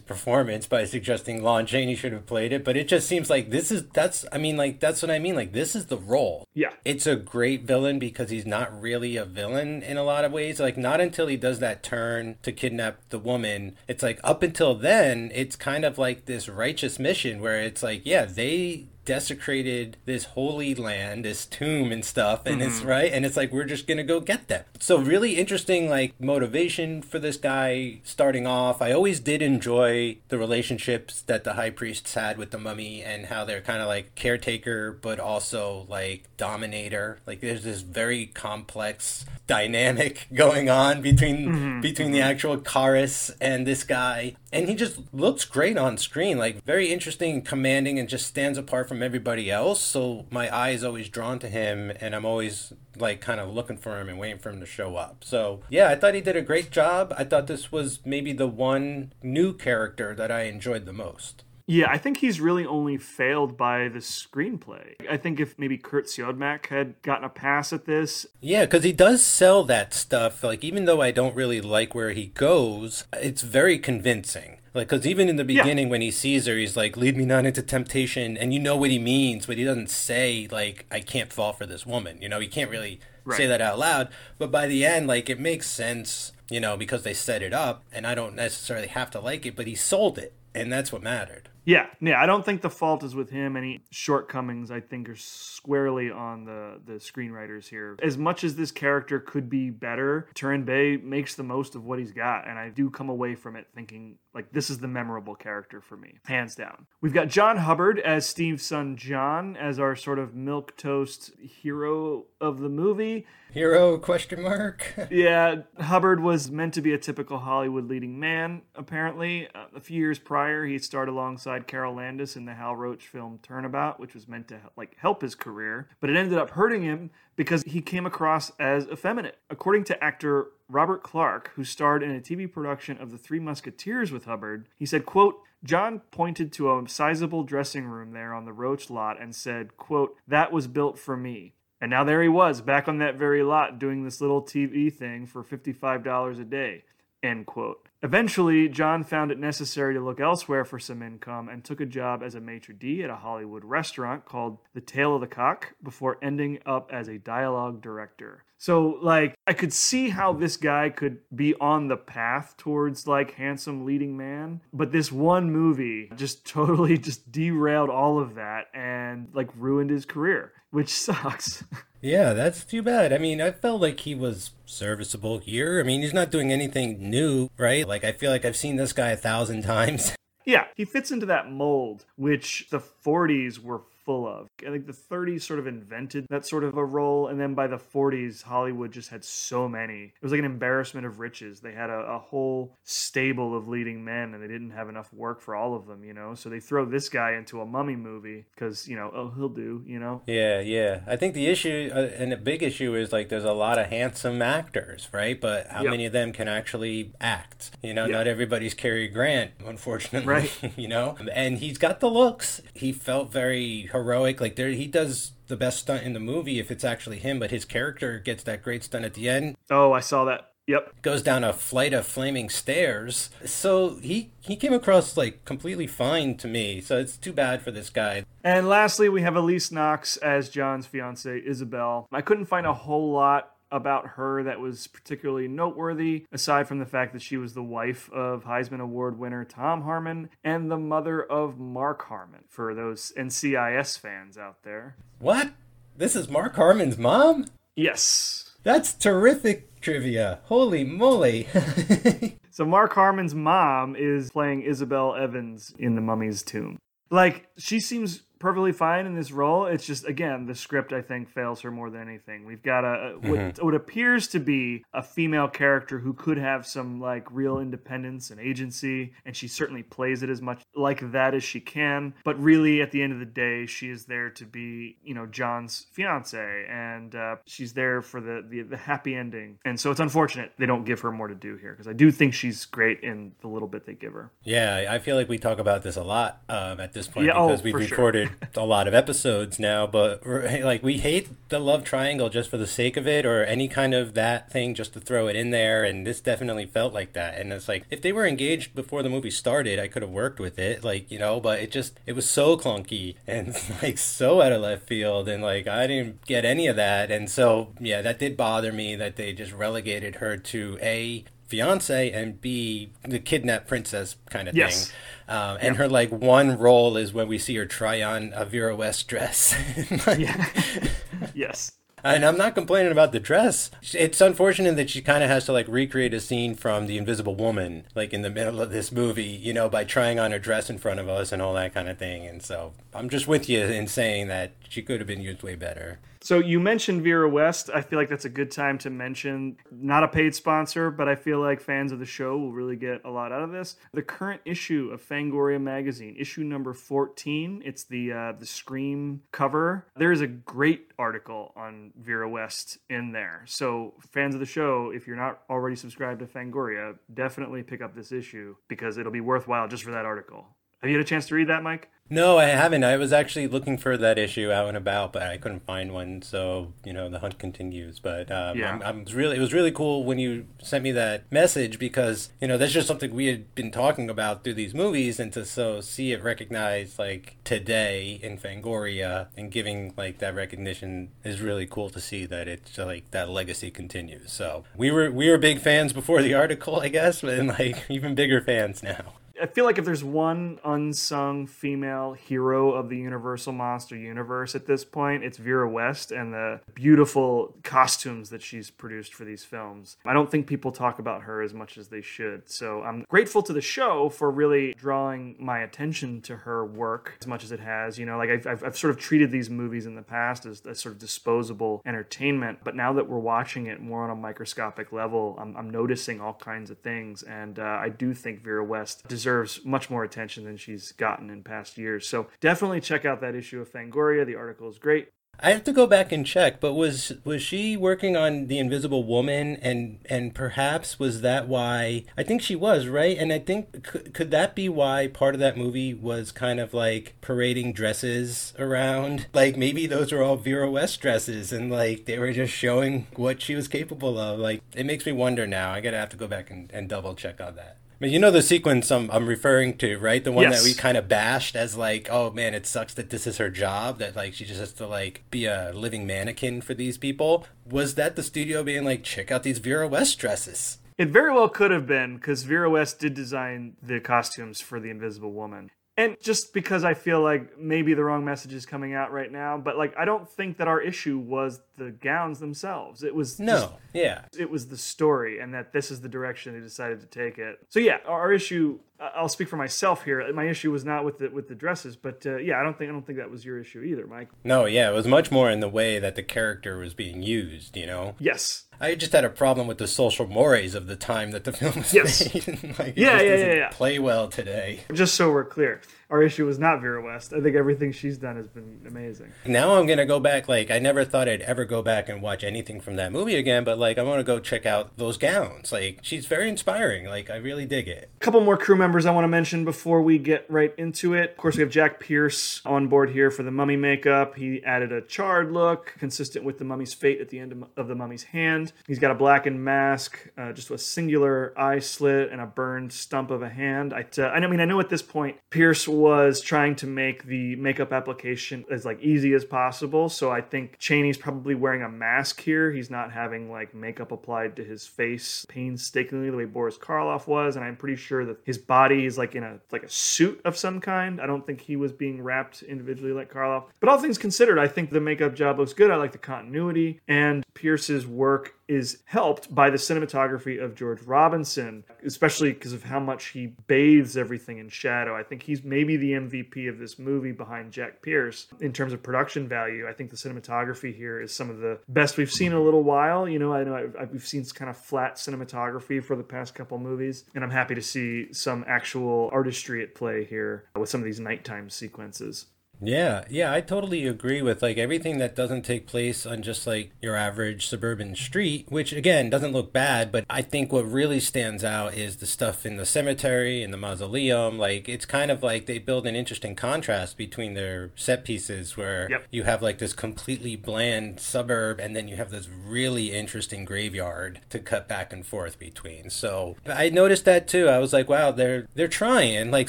performance by suggesting Lon Chaney should have played it, but it just seems like this is that's. I mean, like that's what I mean. Like, this is the role. Yeah. It's a great villain because he's not really a villain in a lot of ways. Like, not until he does that turn to kidnap the woman. It's like up until then, it's kind of like this righteous mission where it's like, yeah, they desecrated this holy land, this tomb and stuff, and it's mm-hmm. right, and it's like we're just gonna go get them. So really interesting, like motivation for this guy starting off. I always did enjoy the relationships that the high priests had with the mummy and how they're kind of like caretaker, but also like dominator. Like there's this very complex dynamic going on between mm-hmm. Mm-hmm. between the actual Kharis and this guy, and he just looks great on screen. Like very interesting, commanding, and just stands apart from everybody else. So my eye is always drawn to him, and I'm always like kind of looking for him and waiting for him to show up. So yeah, I thought he did a great job. I thought this was maybe the one new character that I enjoyed the most. Yeah, I think he's really only failed by the screenplay. I think if maybe Curt Siodmak had gotten a pass at this, Yeah, because he does sell that stuff. Like, even though I don't really like where he goes, it's very convincing. Like, because even in the Yeah. beginning, when he sees her, he's like, "Lead me not into temptation," and you know what he means, but he doesn't say like, "I can't fall for this woman." You know, he can't really say that out loud. But by the end, like, it makes sense. You know, because they set it up, and I don't necessarily have to like it, but he sold it, and that's what mattered. Yeah, yeah. I don't think the fault is with him. Any shortcomings, I think, are squarely on the the screenwriters here. As much as this character could be better, Turhan Bey makes the most of what he's got, and I do come away from it thinking Like, this is the memorable character for me, hands down. We've got John Hubbard as Steve's son John, as our sort of milk toast hero of the movie. Hero question mark. Yeah, Hubbard was meant to be a typical Hollywood leading man, apparently. A few years prior, he starred alongside Carole Landis in the Hal Roach film Turnabout, which was meant to like help his career, but it ended up hurting him because he came across as effeminate. According to actor Robert Clark, who starred in a TV production of The Three Musketeers with Hubbard, he said, quote, John pointed to a sizable dressing room there on the Roach lot and said, quote, that was built for me. And now there he was, back on that very lot doing this little TV thing for $55 a day. End quote. Eventually, John found it necessary to look elsewhere for some income and took a job as a maitre d' at a Hollywood restaurant called The Tail of the Cock before ending up as a dialogue director. So, like, I could see how this guy could be on the path towards, like, handsome leading man, but this one movie just totally just derailed all of that and, like, ruined his career, which sucks. Yeah, that's too bad. I mean, I felt like he was serviceable here. I mean, he's not doing anything new, right? Like, I feel like I've seen this guy a thousand times. Yeah, he fits into that mold, which the 40s were full of. I think the 30s sort of invented that sort of a role, and then by the 40s, Hollywood just had so many. It was like an embarrassment of riches. They had a, a whole stable of leading men, and they didn't have enough work for all of them, you know? So they throw this guy into a mummy movie because, you know, oh, he'll do, you know? Yeah, yeah. I think the issue, uh, and the big issue is like there's a lot of handsome actors, right? But how Yep. many of them can actually act? You know, Yeah. not everybody's Cary Grant, unfortunately. Right. you know, and he's got the looks. He felt very heroic. Like there, he does the best stunt in the movie if it's actually him, but his character gets that great stunt at the end. Oh, I saw that. Yep. Goes down a flight of flaming stairs. So he he came across like completely fine to me. So it's too bad for this guy. And lastly, we have Elyse Knox as John's fiancee, Isabel. I couldn't find a whole lot about her that was particularly noteworthy, aside from the fact that she was the wife of Heisman Award winner Tom Harmon and the mother of Mark Harmon, for those NCIS fans out there. What? This is Mark Harmon's mom? Yes. That's terrific trivia. Holy moly. So Mark Harmon's mom is playing Isabel Evans in The Mummy's Tomb. Like, she seems perfectly fine in this role. It's just, again, the script, I think, fails her more than anything. We've got a, what, what appears to be a female character who could have some, like, real independence and agency, and she certainly plays it as much like that as she can. But really, at the end of the day, she is there to be, you know, John's fiance, and uh, she's there for the, the, the happy ending. And so it's unfortunate they don't give her more to do here, because I do think she's great in the little bit they give her. yeah, I feel like we talk about this a lot um, at this point Yeah, oh, because we've recorded. sure. A lot of episodes now. But like, we hate the love triangle just for the sake of it, or any kind of that thing just to throw it in there. And this definitely felt like that. And it's like if they were engaged before the movie started, I could have worked with it, like you know. But it just it was so clunky and like so out of left field, and like I didn't get any of that. And so yeah, that did bother me that they just relegated her to a fiance and b the kidnapped princess kind of Yes. thing. Um, and her like one role is when we see her try on a vera west dress. Yes. and i'm not complaining about the dress. It's unfortunate that she kind of has to like recreate a scene from the invisible woman like in the middle of this movie you know by trying on a dress in front of us and all that kind of thing. And so i'm just with you in saying that she could have been used way better So you mentioned Vera West. I feel like that's a good time to mention. Not a paid sponsor, but I feel like fans of the show will really get a lot out of this. The current issue of Fangoria magazine, issue number 14. It's the uh, the Scream cover. There is a great article on Vera West in there. So fans of the show, if you're not already subscribed to Fangoria, definitely pick up this issue because it'll be worthwhile just for that article. Have you had a chance to read that, Mike? No, I haven't. I was actually looking for that issue out and about, but I couldn't find one. So you know, the hunt continues. But um, Yeah. I'm, I'm really, it was really cool when you sent me that message because you know that's just something we had been talking about through these movies, and to so see it recognized like today in Fangoria and giving like that recognition is really cool to see that it's like that legacy continues. So we were we were big fans before the article, I guess, and like even bigger fans now. I feel like if there's one unsung female hero of the Universal Monster universe at this point, it's Vera West and the beautiful costumes that she's produced for these films. I don't think people talk about her as much as they should. So I'm grateful to the show for really drawing my attention to her work as much as it has. You know, like I've, I've, I've sort of treated these movies in the past as, as sort of disposable entertainment, but now that we're watching it more on a microscopic level, I'm, I'm noticing all kinds of things. And uh, I do think Vera West deserves much more attention than she's gotten in past years. So definitely check out that issue of Fangoria. The article is great. I have to go back and check, but was was she working on the Invisible Woman, and and perhaps was that why? I think she was right, and I think could, could that be why part of that movie was kind of like parading dresses around? Like maybe those were all Vera West dresses, and like they were just showing what she was capable of. Like it makes me wonder now. I gotta have to go back and, and double check on that. But you know the sequence I'm, I'm referring to, right? The one Yes. that we kind of bashed as like, oh man, it sucks that this is her job, that like she just has to like be a living mannequin for these people. Was that the studio being like, check out these Vera West dresses? It very well could have been because Vera West did design the costumes for the Invisible Woman. And just because I feel like maybe the wrong message is coming out right now, but like I don't think that our issue was the gowns themselves. It was just- No, yeah. it was the story and that this is the direction they decided to take it. So yeah, our issue I'll speak for myself here. My issue was not with the with the dresses, but uh, yeah, I don't think I don't think that was your issue either, Mike. No, yeah, it was much more in the way that the character was being used, you know? Yes. I just had a problem with the social mores of the time that the film was Yes. made. like, it Yeah, yeah, yeah, yeah. Play well today. Just so we're clear, our issue was not Vera West. I think everything she's done has been amazing. Now I'm gonna go back. Like I never thought I'd ever go back and watch anything from that movie again. But like I want to go check out those gowns. Like she's very inspiring. Like I really dig it. A couple more crew members I want to mention before we get right into it. Of course, we have Jack Pierce on board here for the mummy makeup. He added a charred look, consistent with the mummy's fate at the end of, the mummy's hand. He's got a blackened mask, uh, just a singular eye slit, and a burned stump of a hand. I, uh, I mean, I know at this point Pierce was trying to make the makeup application as like easy as possible. So I think Chaney's probably wearing a mask here. He's not having like makeup applied to his face painstakingly the way Boris Karloff was, and I'm pretty sure that his body is like in a like a suit of some kind. I don't think he was being wrapped individually like Karloff. But all things considered, I think the makeup job looks good. I like the continuity, and Pierce's work is helped by the cinematography of George Robinson, especially because of how much he bathes everything in shadow. I think he's maybe the MVP of this movie behind Jack Pierce in terms of production value. I think the cinematography here is some of the best we've seen in a little while. You know, I know I've, I've, we've seen kind of flat cinematography for the past couple movies, and I'm happy to see some actual artistry at play here with some of these nighttime sequences. Yeah, yeah, I totally agree with like everything that doesn't take place on just like your average suburban street, which again doesn't look bad, but I think what really stands out is the stuff in the cemetery and the mausoleum. Like it's kind of like they build an interesting contrast between their set pieces where Yep. you have like this completely bland suburb and then you have this really interesting graveyard to cut back and forth between. So I noticed that too. I was like, wow, they're they're trying. Like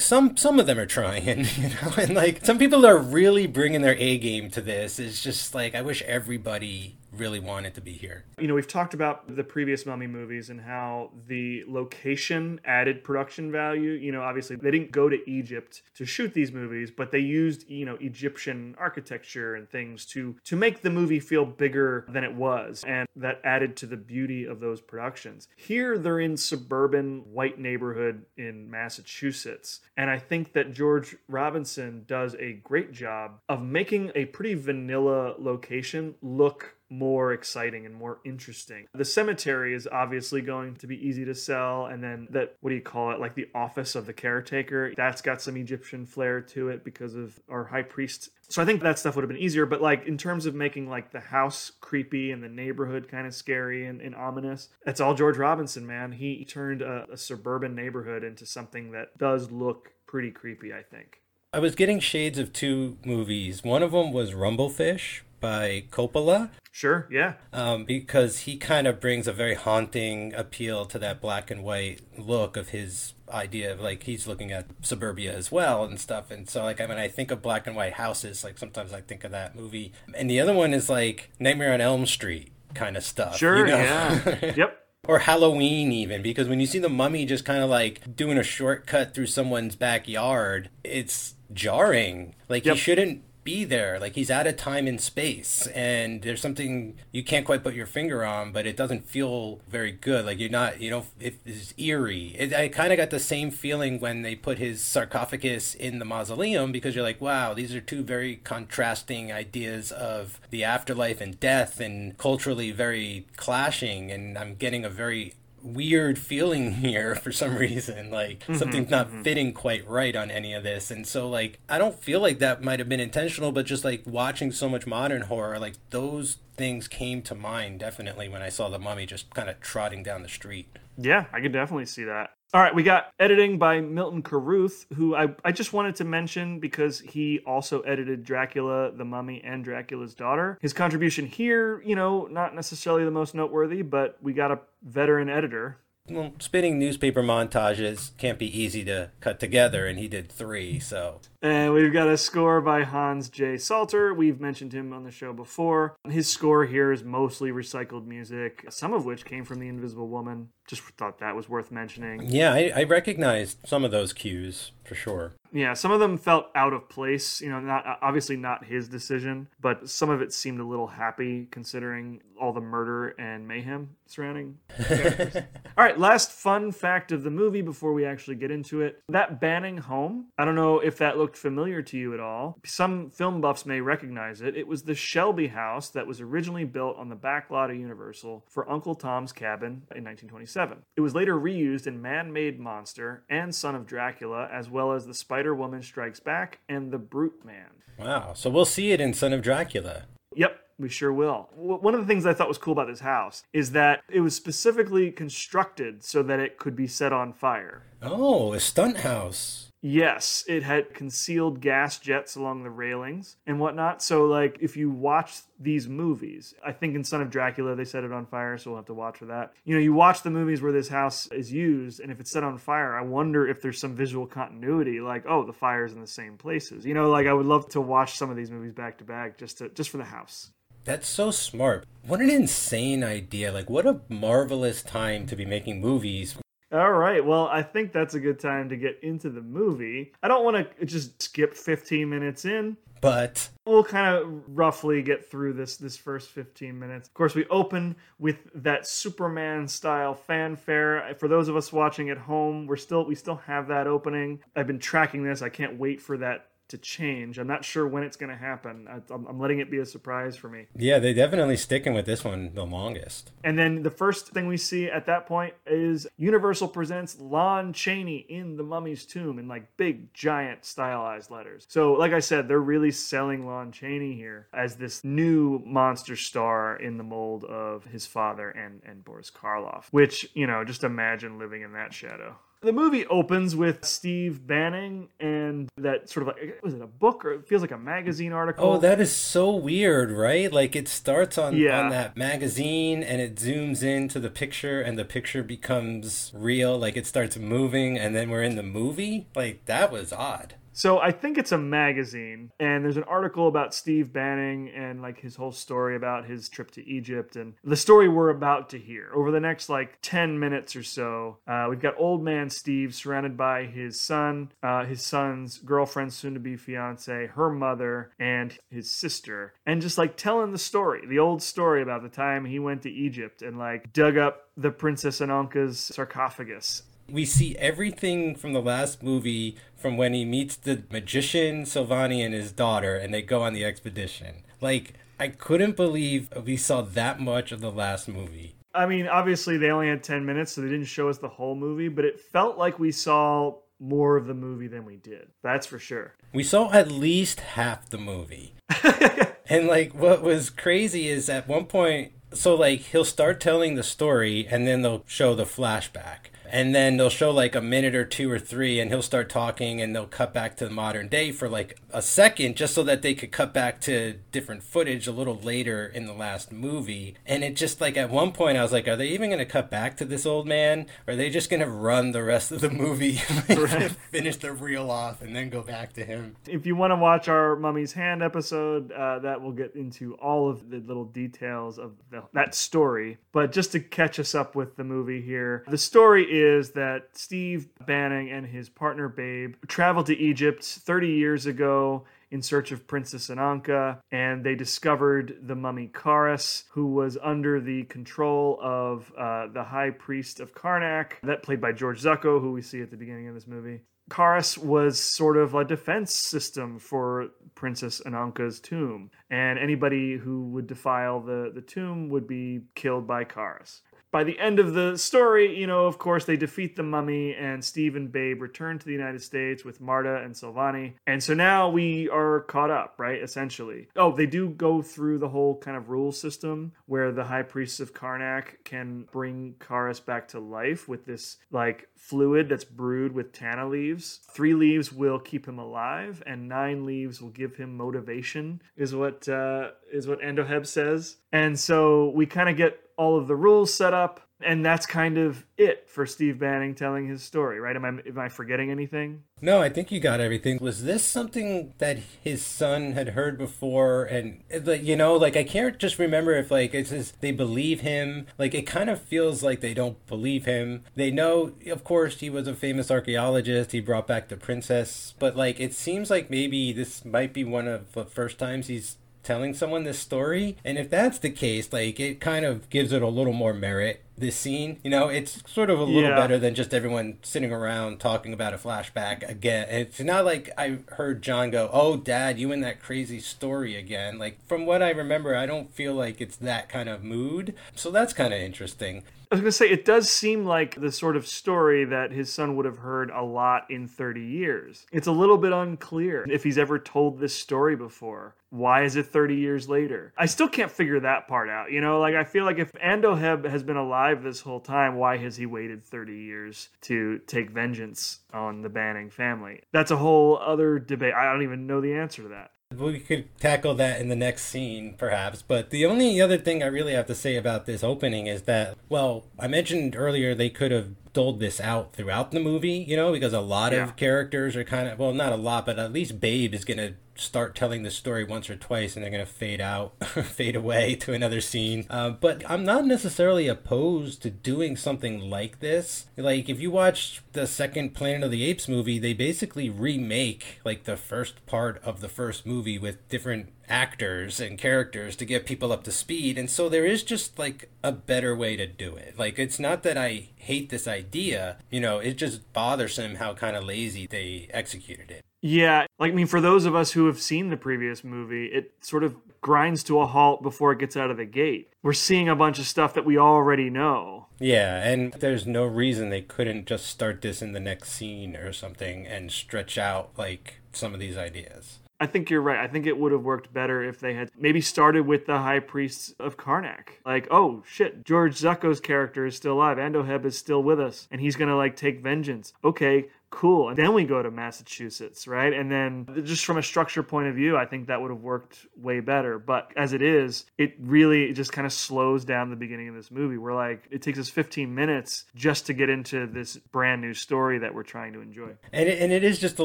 some some of them are trying, you know, and like some people are really bringing their A game to this. It's just like I wish everybody really wanted to be here. You know, we've talked about the previous Mummy movies and how the location added production value. You know, obviously they didn't go to Egypt to shoot these movies, but they used, you know, Egyptian architecture and things to to make the movie feel bigger than it was, and that added to the beauty of those productions. Here they're in suburban white neighborhood in Massachusetts, and I think that George Robinson does a great job of making a pretty vanilla location look more exciting and more interesting. The cemetery is obviously going to be easy to sell, and then that what do you call it? Like the office of the caretaker. That's got some Egyptian flair to it because of our high priest. So I think that stuff would have been easier. But like in terms of making like the house creepy and the neighborhood kind of scary and, and ominous, that's all George Robinson, man. He turned a, a suburban neighborhood into something that does look pretty creepy, I think. I was getting shades of two movies. One of them was Rumblefish by Coppola. Sure, yeah. um, because he kind of brings a very haunting appeal to that black and white look of his idea of like he's looking at suburbia as well and stuff and so like I mean I think of black and white houses like sometimes I think of that movie and the other one is like Nightmare on Elm Street kind of stuff Sure, you know? yeah. yep. or Halloween even because when you see the mummy just kind of like doing a shortcut through someone's backyard, it's jarring. Like Yep. he shouldn't be there. Like he's out of time and space and there's something you can't quite put your finger on, but it doesn't feel very good. Like you're not, you know, it is eerie. It, I kind of got the same feeling when they put his sarcophagus in the mausoleum because you're like, wow, these are two very contrasting ideas of the afterlife and death and culturally very clashing and I'm getting a very weird feeling here for some reason like mm-hmm. something's not mm-hmm. fitting quite right on any of this. And so like i don't feel like that might have been intentional but just like watching so much modern horror like those things came to mind definitely when i saw the mummy just kind of trotting down the street. Yeah, I could definitely see that. All right, we got editing by Milton Carruth, who I, I just wanted to mention because he also edited Dracula, The Mummy, and Dracula's Daughter. His contribution here, you know, not necessarily the most noteworthy, but we got a veteran editor. well spinning newspaper montages can't be easy to cut together and he did three so And we've got a score by Hans J. Salter. We've mentioned him on the show before. His score here is mostly recycled music, some of which came from The Invisible Woman. Just thought that was worth mentioning. yeah i, I recognized some of those cues for sure Yeah, some of them felt out of place. You know, not obviously not his decision, but some of it seemed a little happy considering all the murder and mayhem surrounding. characters. all right, last fun fact of the movie before we actually get into it: that Banning home. I don't know if that looked familiar to you at all. Some film buffs may recognize it. It was the Shelby house that was originally built on the back lot of Universal for Uncle Tom's Cabin in 1927. It was later reused in Man-Made Monster and Son of Dracula, as well as the Spider Woman Strikes Back and the Brute Man. wow so we'll see it in son of dracula Yep, we sure will. One of the things I thought was cool about this house is that it was specifically constructed so that it could be set on fire. oh a stunt house Yes, it had concealed gas jets along the railings and whatnot. So, like, if you watch these movies, I think in Son of Dracula they set it on fire, so we'll have to watch for that. You know, you watch the movies where this house is used, and if it's set on fire, I wonder if there's some visual continuity, like, oh, the fire's in the same places. You know, like I would love to watch some of these movies back to back just to just for the house. That's so smart. What an insane idea. Like, what a marvelous time to be making movies. All right. Well, I think that's a good time to get into the movie. I don't want to just skip 15 minutes in. But We'll kind of roughly get through this this first 15 minutes. Of course, we open with that Superman style fanfare. For those of us watching at home, we're still we still have that opening. I've been tracking this. I can't wait for that to change. I'm not sure when it's going to happen. I, I'm, I'm letting it be a surprise for me. yeah, they're definitely sticking with this one the longest. And then the first thing we see at that point is Universal presents Lon Chaney in the Mummy's Tomb in like big, giant, stylized letters. So, like I said, they're really selling Lon Chaney here as this new monster star in the mold of his father and, and Boris Karloff, which, you know, just imagine living in that shadow. The movie opens with Steve Banning and that sort of like, was it a book or it feels like a magazine article? Oh, that is so weird, right? Like it starts on Yeah. on that magazine and it zooms into the picture and the picture becomes real, like it starts moving and then we're in the movie. Like that was odd. So I think it's a magazine, and there's an article about Steve Banning and like his whole story about his trip to Egypt, and the story we're about to hear over the next like ten minutes or so. Uh, we've got old man Steve surrounded by his son, uh, his son's girlfriend, soon-to-be fiance, her mother, and his sister, and just like telling the story, the old story about the time he went to Egypt and like dug up the Princess Ananka's sarcophagus We see everything from the last movie from when he meets the magician Solvani and his daughter and they go on the expedition. Like I couldn't believe we saw that much of the last movie. I mean, obviously they only had 10 minutes, so they didn't show us the whole movie, but it felt like we saw more of the movie than we did. That's for sure. We saw at least half the movie. and like what was crazy is at one point so like he'll start telling the story and then they'll show the flashback. And then they'll show like a minute or two or three, and he'll start talking, and they'll cut back to the modern day for like a second, just so that they could cut back to different footage a little later in the last movie. And it just like at one point, I was like, are they even going to cut back to this old man? Or are they just going to run the rest of the movie, finish the reel off, and then go back to him? If you want to watch our Mummy's Hand episode, uh, that will get into all of the little details of the, that story. But just to catch us up with the movie here, the story is that Steve Banning and his partner Babe traveled to Egypt 30 years ago in search of Princess Ananka, and they discovered the mummy Kharis, who was under the control of uh, the High Priest of Karnak, that played by George Zucco, who we see at the beginning of this movie. Kharis was sort of a defense system for Princess Ananka's tomb, and anybody who would defile the, the tomb would be killed by Kharis. By the end of the story, you know, of course, they defeat the mummy, and Steve and Babe return to the United States with Marta and Solvani. And so now we are caught up, right? Essentially. Oh, they do go through the whole kind of rule system where the High Priest of Karnak can bring Kharis back to life with this, like, fluid that's brewed with Tana leaves. Three leaves will keep him alive, and nine leaves will give him motivation, is what, uh, is what Andoheb says. And so we kind of get all of the rules set up, and that's kind of it for Steve Banning telling his story, right? Am I am I forgetting anything? No, I think you got everything. Was this something that his son had heard before? And like you know, like I can't just remember if like it's just they believe him. Like it kind of feels like they don't believe him. They know, of course, he was a famous archaeologist. He brought back the princess, but like it seems like maybe this might be one of the first times he's telling someone this story. And if that's the case, like it kind of gives it a little more merit. This scene, you know, it's sort of a little Yeah. better than just everyone sitting around talking about a flashback again. It's not like I heard John go, "Oh, Dad, you in that crazy story again." Like from what I remember, I don't feel like it's that kind of mood. So that's kind of interesting. I was going to say, it does seem like the sort of story that his son would have heard a lot in 30 years. It's a little bit unclear if he's ever told this story before. Why is it 30 years later? I still can't figure that part out. You know, like I feel like if Andoheb has been alive this whole time, why has he waited 30 years to take vengeance on the Banning family? That's a whole other debate. I don't even know the answer to that. We could tackle that in the next scene, perhaps. But the only other thing I really have to say about this opening is that, well, I mentioned earlier they could have doled this out throughout the movie, you know, because a lot Yeah. of characters are kind of, well, not a lot, but at least Babe is going to start telling the story once or twice and they're going to fade out, fade away to another scene. Uh, but I'm not necessarily opposed to doing something like this. Like, if you watch the second Planet of the Apes movie, they basically remake, like, the first part of the first movie with different actors and characters to get people up to speed. And so there is just like a better way to do it. Like it's not that I hate this idea, you know, it's just bothersome how kind of lazy they executed it. Yeah, like I mean, for those of us who have seen the previous movie, it sort of grinds to a halt before it gets out of the gate. We're seeing a bunch of stuff that we already know. Yeah, and there's no reason they couldn't just start this in the next scene or something and stretch out like some of these ideas. I think you're right. I think it would have worked better if they had maybe started with the High Priest of Karnak. Like, oh shit, George Zucco's character is still alive. Andoheb is still with us, and he's gonna like take vengeance. Okay, cool. And then we go to Massachusetts, right? And then just from a structure point of view, I think that would have worked way better. But as it is, it really just kind of slows down the beginning of this movie. We're like, it takes us 15 minutes just to get into this brand new story that we're trying to enjoy. And it, and it is just a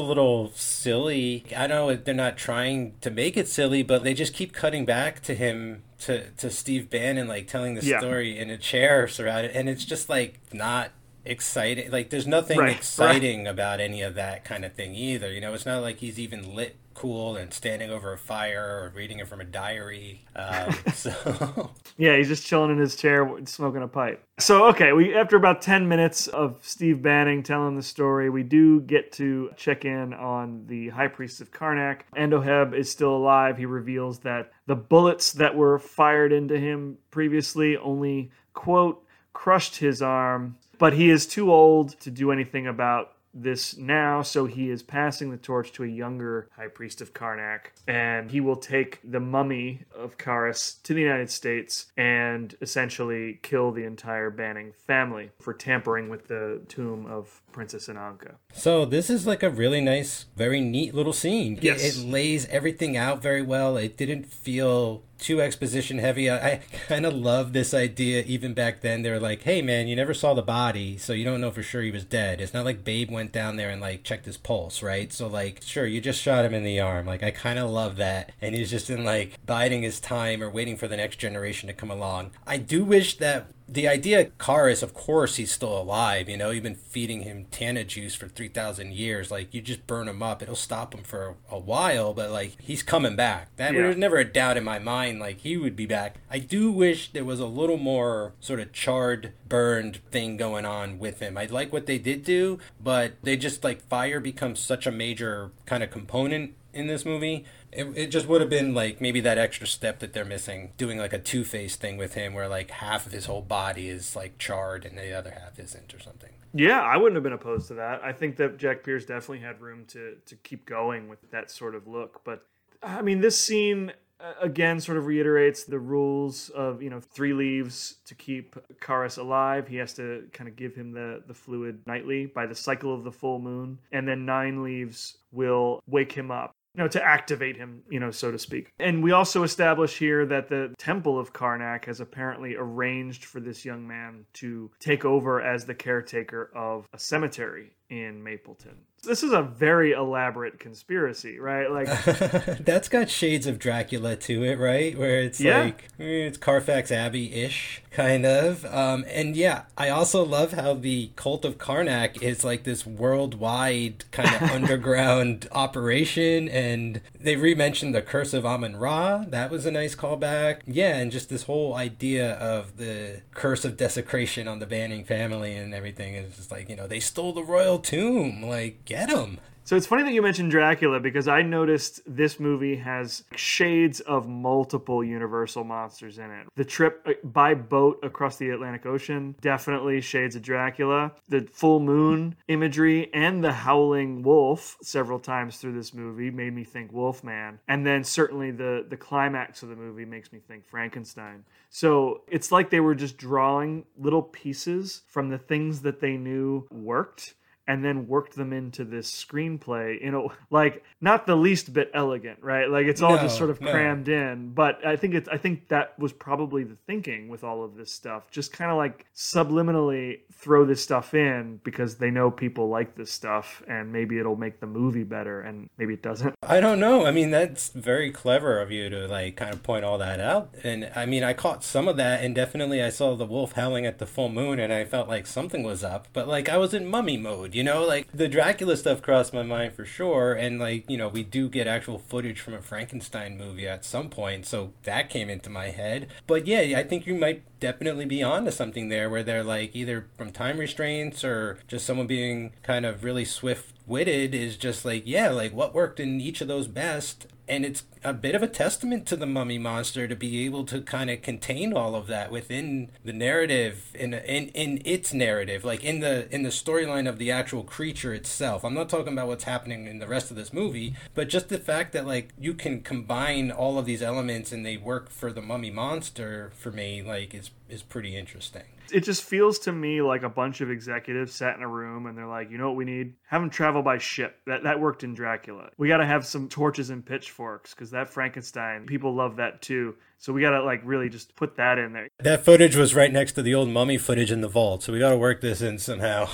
little silly. I know they're not trying to make it silly, but they just keep cutting back to him to to Steve Banning like telling the Yeah. story in a chair surrounded, and it's just like not exciting. Like there's nothing Right, right. exciting about any of that kind of thing either. You know, it's not like he's even lit cool and standing over a fire or reading it from a diary. Um, so Yeah, he's just chilling in his chair smoking a pipe. So, okay, we after about 10 minutes of Steve Banning telling the story, we do get to check in on the High Priest of Karnak. Andoheb is still alive. He reveals that the bullets that were fired into him previously only, quote, crushed his arm, but he is too old to do anything about this now, so he is passing the torch to a younger high priest of Karnak, and he will take the mummy of Kharis to the United States and essentially kill the entire Banning family for tampering with the tomb of Princess Ananka. So this is like a really nice, very neat little scene. It- Yes. It, lays everything out very well. It didn't feel too exposition heavy. I, I kind of love this idea. Even back then, they were like, "Hey, man, you never saw the body, so you don't know for sure he was dead." It's not like Babe went down there and like checked his pulse, right? So like, sure, you just shot him in the arm. Like, I kind of love that, and he's just in like biding his time or waiting for the next generation to come along. I do wish that the idea Kharis, of course, he's still alive. You know, you've been feeding him Tana juice for 3,000 years. Like, you just burn him up. It'll stop him for a, while, but, like, he's coming back. That Yeah. There's never a doubt in my mind, like, he would be back. I do wish there was a little more sort of charred, burned thing going on with him. I like what they did do, but they just, like, fire becomes such a major kind of component in this movie. It, it just would have been like maybe that extra step that they're missing, doing like a two face thing with him where like half of his whole body is like charred and the other half isn't or something. Yeah, I wouldn't have been opposed to that. I think that Jack Pierce definitely had room to to keep going with that sort of look. But I mean, this scene uh, again sort of reiterates the rules of you know three leaves to keep Kharis alive. He has to kind of give him the the fluid nightly by the cycle of the full moon, and then nine leaves will wake him up. You know, to activate him, you know, so to speak. And we also establish here that the Temple of Karnak has apparently arranged for this young man to take over as the caretaker of a cemetery in Mapleton. This is a very elaborate conspiracy, right? Like, That's got shades of Dracula to it, right? Where it's Yeah. like eh, it's Carfax Abbey ish, kind of. Um, and yeah, I also love how the cult of Karnak is like this worldwide kind of underground operation, and they re-mentioned the Curse of Amun Ra. That was a nice callback. Yeah, and just this whole idea of the curse of desecration on the Banning family and everything is just like you know they stole the royal tomb. Like get them. So it's funny that you mentioned Dracula because I noticed this movie has shades of multiple Universal monsters in it. The trip uh, by boat across the Atlantic Ocean, definitely shades of Dracula. The full moon imagery and the howling wolf several times through this movie made me think Wolfman. And then certainly the the climax of the movie makes me think Frankenstein. So it's like they were just drawing little pieces from the things that they knew worked and then worked them into this screenplay you know like not the least bit elegant right like it's all No, just sort of no. crammed in but i think it's i think that was probably the thinking with all of this stuff just kind of like subliminally throw this stuff in because they know people like this stuff and maybe it'll make the movie better and maybe it doesn't I don't know. I mean, that's very clever of you to like kind of point all that out. And I mean, I caught some of that, and definitely I saw the wolf howling at the full moon, and I felt like something was up. But like I was in mummy mode, you know. Like the Dracula stuff crossed my mind for sure, and like you know, we do get actual footage from a Frankenstein movie at some point, so that came into my head. But yeah, I think you might definitely be onto something there, where they're like either from time restraints or just someone being kind of really swift witted is just like yeah like what worked in each of those best and it's a bit of a testament to the mummy monster to be able to kind of contain all of that within the narrative in in in its narrative like in the in the storyline of the actual creature itself. I'm not talking about what's happening in the rest of this movie but just the fact that like you can combine all of these elements and they work for the mummy monster for me like is is pretty interesting it just feels to me like a bunch of executives sat in a room and they're like, you know what we need? Have them travel by ship. That that worked in Dracula. We got to have some torches and pitchforks because that Frankenstein people love that too. So we got to like really just put that in there. That footage was right next to the old mummy footage in the vault, so we got to work this in somehow.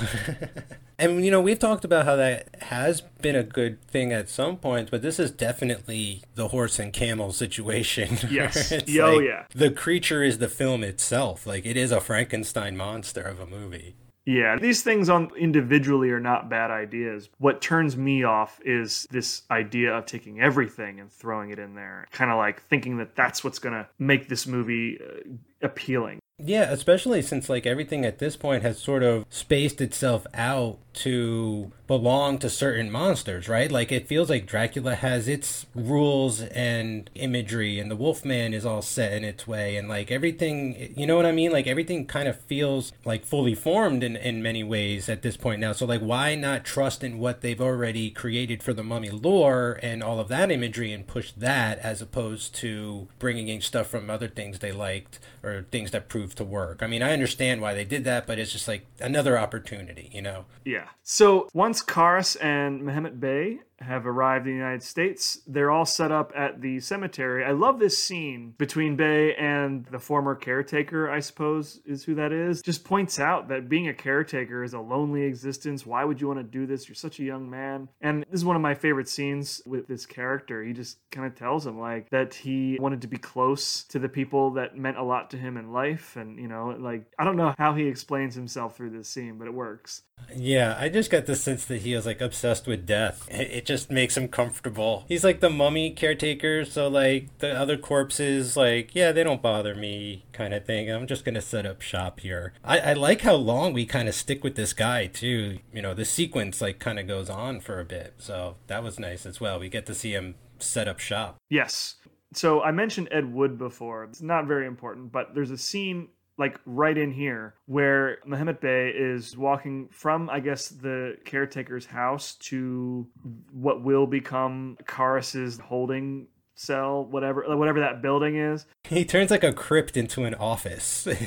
and you know, we've talked about how that has been a good thing at some points, but this is definitely the horse and camel situation. Yes. oh, like yeah. The creature is the film itself. Like it is a Frankenstein monster of a movie. Yeah, these things on individually are not bad ideas. What turns me off is this idea of taking everything and throwing it in there, kind of like thinking that that's what's going to make this movie uh, appealing. Yeah, especially since like everything at this point has sort of spaced itself out to belong to certain monsters, right? Like it feels like Dracula has its rules and imagery, and the Wolfman is all set in its way, and like everything, you know what I mean? Like everything kind of feels like fully formed in, in many ways at this point now. So, like, why not trust in what they've already created for the mummy lore and all of that imagery and push that as opposed to bringing in stuff from other things they liked or things that proved to work? I mean, I understand why they did that, but it's just like another opportunity, you know? Yeah. So once Kharis and Mehmet Bey have arrived in the United States, they're all set up at the cemetery. I love this scene between Bey and the former caretaker, I suppose is who that is. Just points out that being a caretaker is a lonely existence. Why would you want to do this? You're such a young man. And this is one of my favorite scenes with this character. He just kind of tells him like that he wanted to be close to the people that meant a lot to him in life and you know, like I don't know how he explains himself through this scene, but it works. Yeah, I just got the sense that he was like obsessed with death. It it just makes him comfortable. He's like the mummy caretaker, so like the other corpses, like, yeah, they don't bother me kind of thing. I'm just gonna set up shop here. I, I like how long we kind of stick with this guy too. You know, the sequence like kind of goes on for a bit. So that was nice as well. We get to see him set up shop. Yes. So I mentioned Ed Wood before. It's not very important, but there's a scene like right in here where Mehmet Bey is walking from, I guess, the caretaker's house to what will become Kharis's holding cell, whatever, whatever that building is. He turns like a crypt into an office.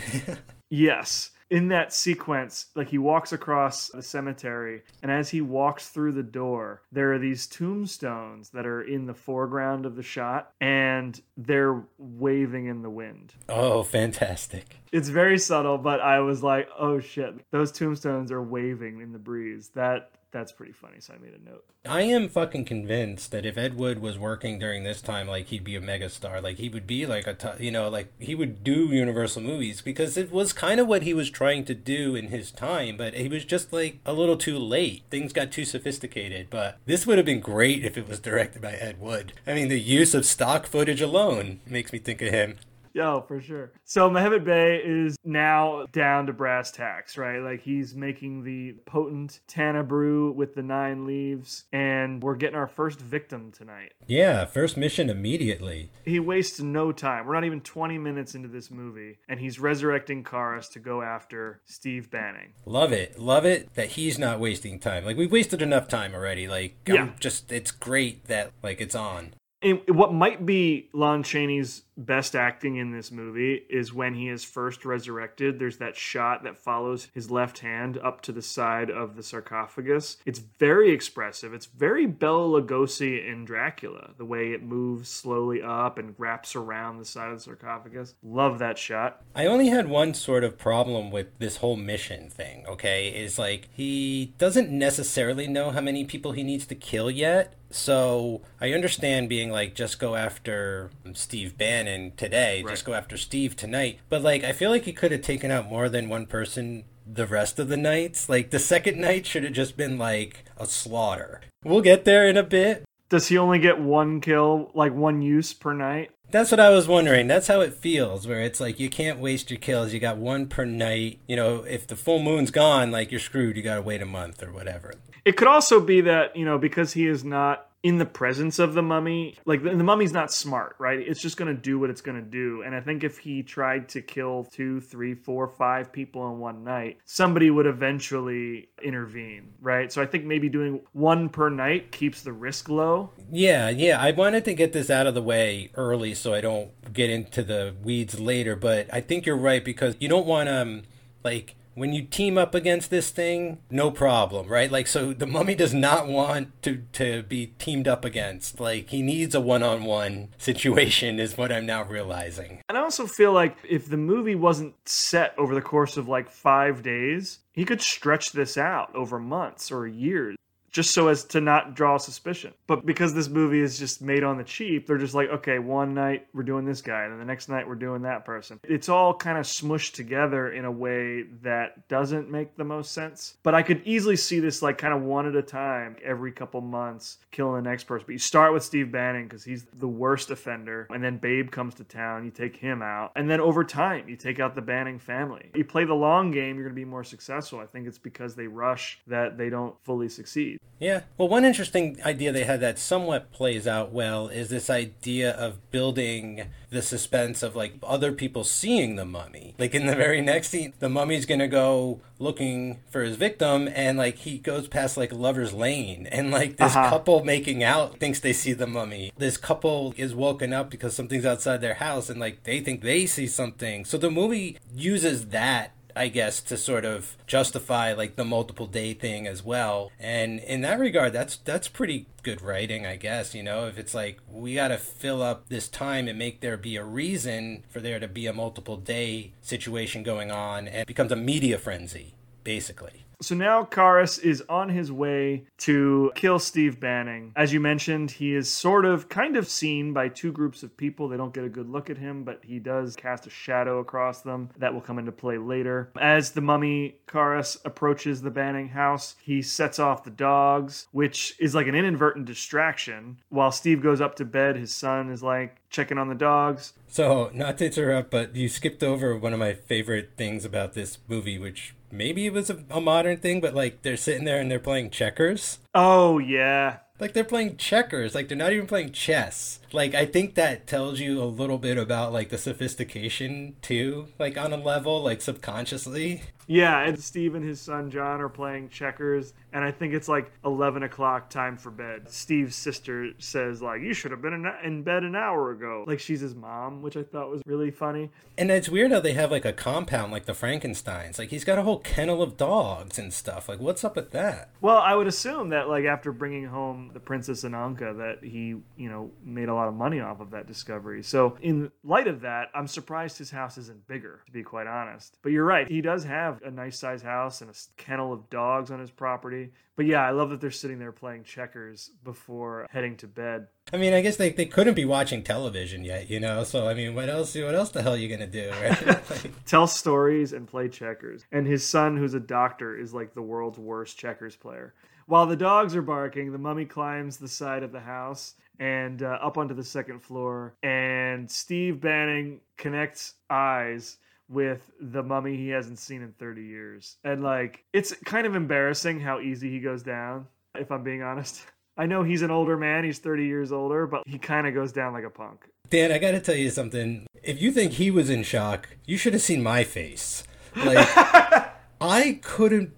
Yes. In that sequence, like he walks across the cemetery, and as he walks through the door, there are these tombstones that are in the foreground of the shot, and they're waving in the wind. oh, fantastic. It's very subtle, but I was like, "Oh shit, those tombstones are waving in the breeze." That that's pretty funny. So I made a note. I am fucking convinced that if Ed Wood was working during this time, like he'd be a megastar. Like he would be like a, t- you know, like he would do Universal movies because it was kind of what he was trying to do in his time, but he was just like a little too late. Things got too sophisticated. But this would have been great if it was directed by Ed Wood. I mean, the use of stock footage alone makes me think of him. Yeah, for sure. So Mehmet Bey is now down to brass tacks, right? Like he's making the potent Tana brew with the nine leaves, and we're getting our first victim tonight. Yeah, first mission immediately. He wastes no time. We're not even 20 minutes into this movie, and he's resurrecting Kharis to go after Steve Banning. Love it. Love it that he's not wasting time. Like we've wasted enough time already. Like Yeah. I'm just it's great that like it's on. And what might be Lon Chaney's best acting in this movie is when he is first resurrected. There's that shot that follows his left hand up to the side of the sarcophagus. It's very expressive. It's very Bela Lugosi in Dracula, the way it moves slowly up and wraps around the side of the sarcophagus. Love that shot. I only had one sort of problem with this whole mission thing, okay? Is like he doesn't necessarily know how many people he needs to kill yet. So I understand being like, just go after Steve Banning today, just go after Steve tonight. But like, I feel like he could have taken out more than one person the rest of the nights. Like, the second night should have just been like a slaughter. We'll get there in a bit. Does he only get one kill, like one use per night? That's what I was wondering. That's how it feels, where it's like you can't waste your kills. You got one per night. You know, if the full moon's gone, like you're screwed. You got to wait a month or whatever. It could also be that, you know, because he is not in the presence of the mummy, like the, the mummy's not smart, right? It's just going to do what it's going to do. And I think if he tried to kill two, three, four, five people in one night, somebody would eventually intervene, right? So I think maybe doing one per night keeps the risk low. Yeah, yeah. I wanted to get this out of the way early so I don't get into the weeds later. But I think you're right because you don't want to, um, like, when you team up against this thing, no problem, right? Like, so the mummy does not want to, to be teamed up against. Like, he needs a one on one situation, is what I'm now realizing. And I also feel like if the movie wasn't set over the course of like five days, he could stretch this out over months or years. Just so as to not draw suspicion. But because this movie is just made on the cheap, they're just like, okay, one night we're doing this guy, and then the next night we're doing that person. It's all kind of smushed together in a way that doesn't make the most sense. But I could easily see this like kind of one at a time, every couple months, killing the next person. But you start with Steve Banning because he's the worst offender, and then Babe comes to town, you take him out, and then over time you take out the Banning family. You play the long game, you're going to be more successful. I think it's because they rush that they don't fully succeed. Yeah. Well, one interesting idea they had that somewhat plays out well is this idea of building the suspense of like other people seeing the mummy. Like in the very next scene, the mummy's gonna go looking for his victim, and like he goes past like Lover's Lane, and like this Uh-huh. couple making out thinks they see the mummy. This couple is woken up because something's outside their house, and like they think they see something. So the movie uses that I guess, to sort of justify like the multiple day thing as well. And in that regard, that's that's pretty good writing, I guess. You know, if it's like we got to fill up this time and make there be a reason for there to be a multiple day situation going on, and becomes a media frenzy, basically. So now Kharis is on his way to kill Steve Banning. As you mentioned, he is sort of kind of seen by two groups of people. They don't get a good look at him, but he does cast a shadow across them that will come into play later. As the mummy Kharis approaches the Banning house, he sets off the dogs, which is like an inadvertent distraction. While Steve goes up to bed, his son is like checking on the dogs. So, not to interrupt, but you skipped over one of my favorite things about this movie, which maybe it was a, a modern thing, but like they're sitting there and they're playing checkers. Oh, yeah. Like they're playing checkers, like they're not even playing chess. Like I think that tells you a little bit about like the sophistication too, like on a level, like subconsciously. Yeah, and Steve and his son John are playing checkers, and I think it's like 11 o'clock time for bed. Steve's sister says, like, you should have been in, in bed an hour ago. Like, she's his mom, which I thought was really funny. And it's weird how they have like a compound like the Frankensteins. Like he's got a whole kennel of dogs and stuff. Like what's up with that? Well, I would assume that, like, after bringing home the Princess Ananka, that he, you know, made a lot of money off of that discovery. So, in light of that, I'm surprised his house isn't bigger, to be quite honest. But you're right, he does have a nice size house and a kennel of dogs on his property. But yeah, I love that they're sitting there playing checkers before heading to bed. I mean, I guess they, they couldn't be watching television yet, you know. So I mean, what else? What else the hell are you gonna do? Right? Like, Tell stories and play checkers. And his son, who's a doctor, is like the world's worst checkers player. While the dogs are barking, the mummy climbs the side of the house and uh, up onto the second floor. And Steve Banning connects eyes with the mummy he hasn't seen in 30 years. And like, it's kind of embarrassing how easy he goes down, if I'm being honest. I know he's an older man, he's 30 years older, but he kind of goes down like a punk. Dan, I gotta tell you something. If you think he was in shock, you should have seen my face. Like, I couldn't,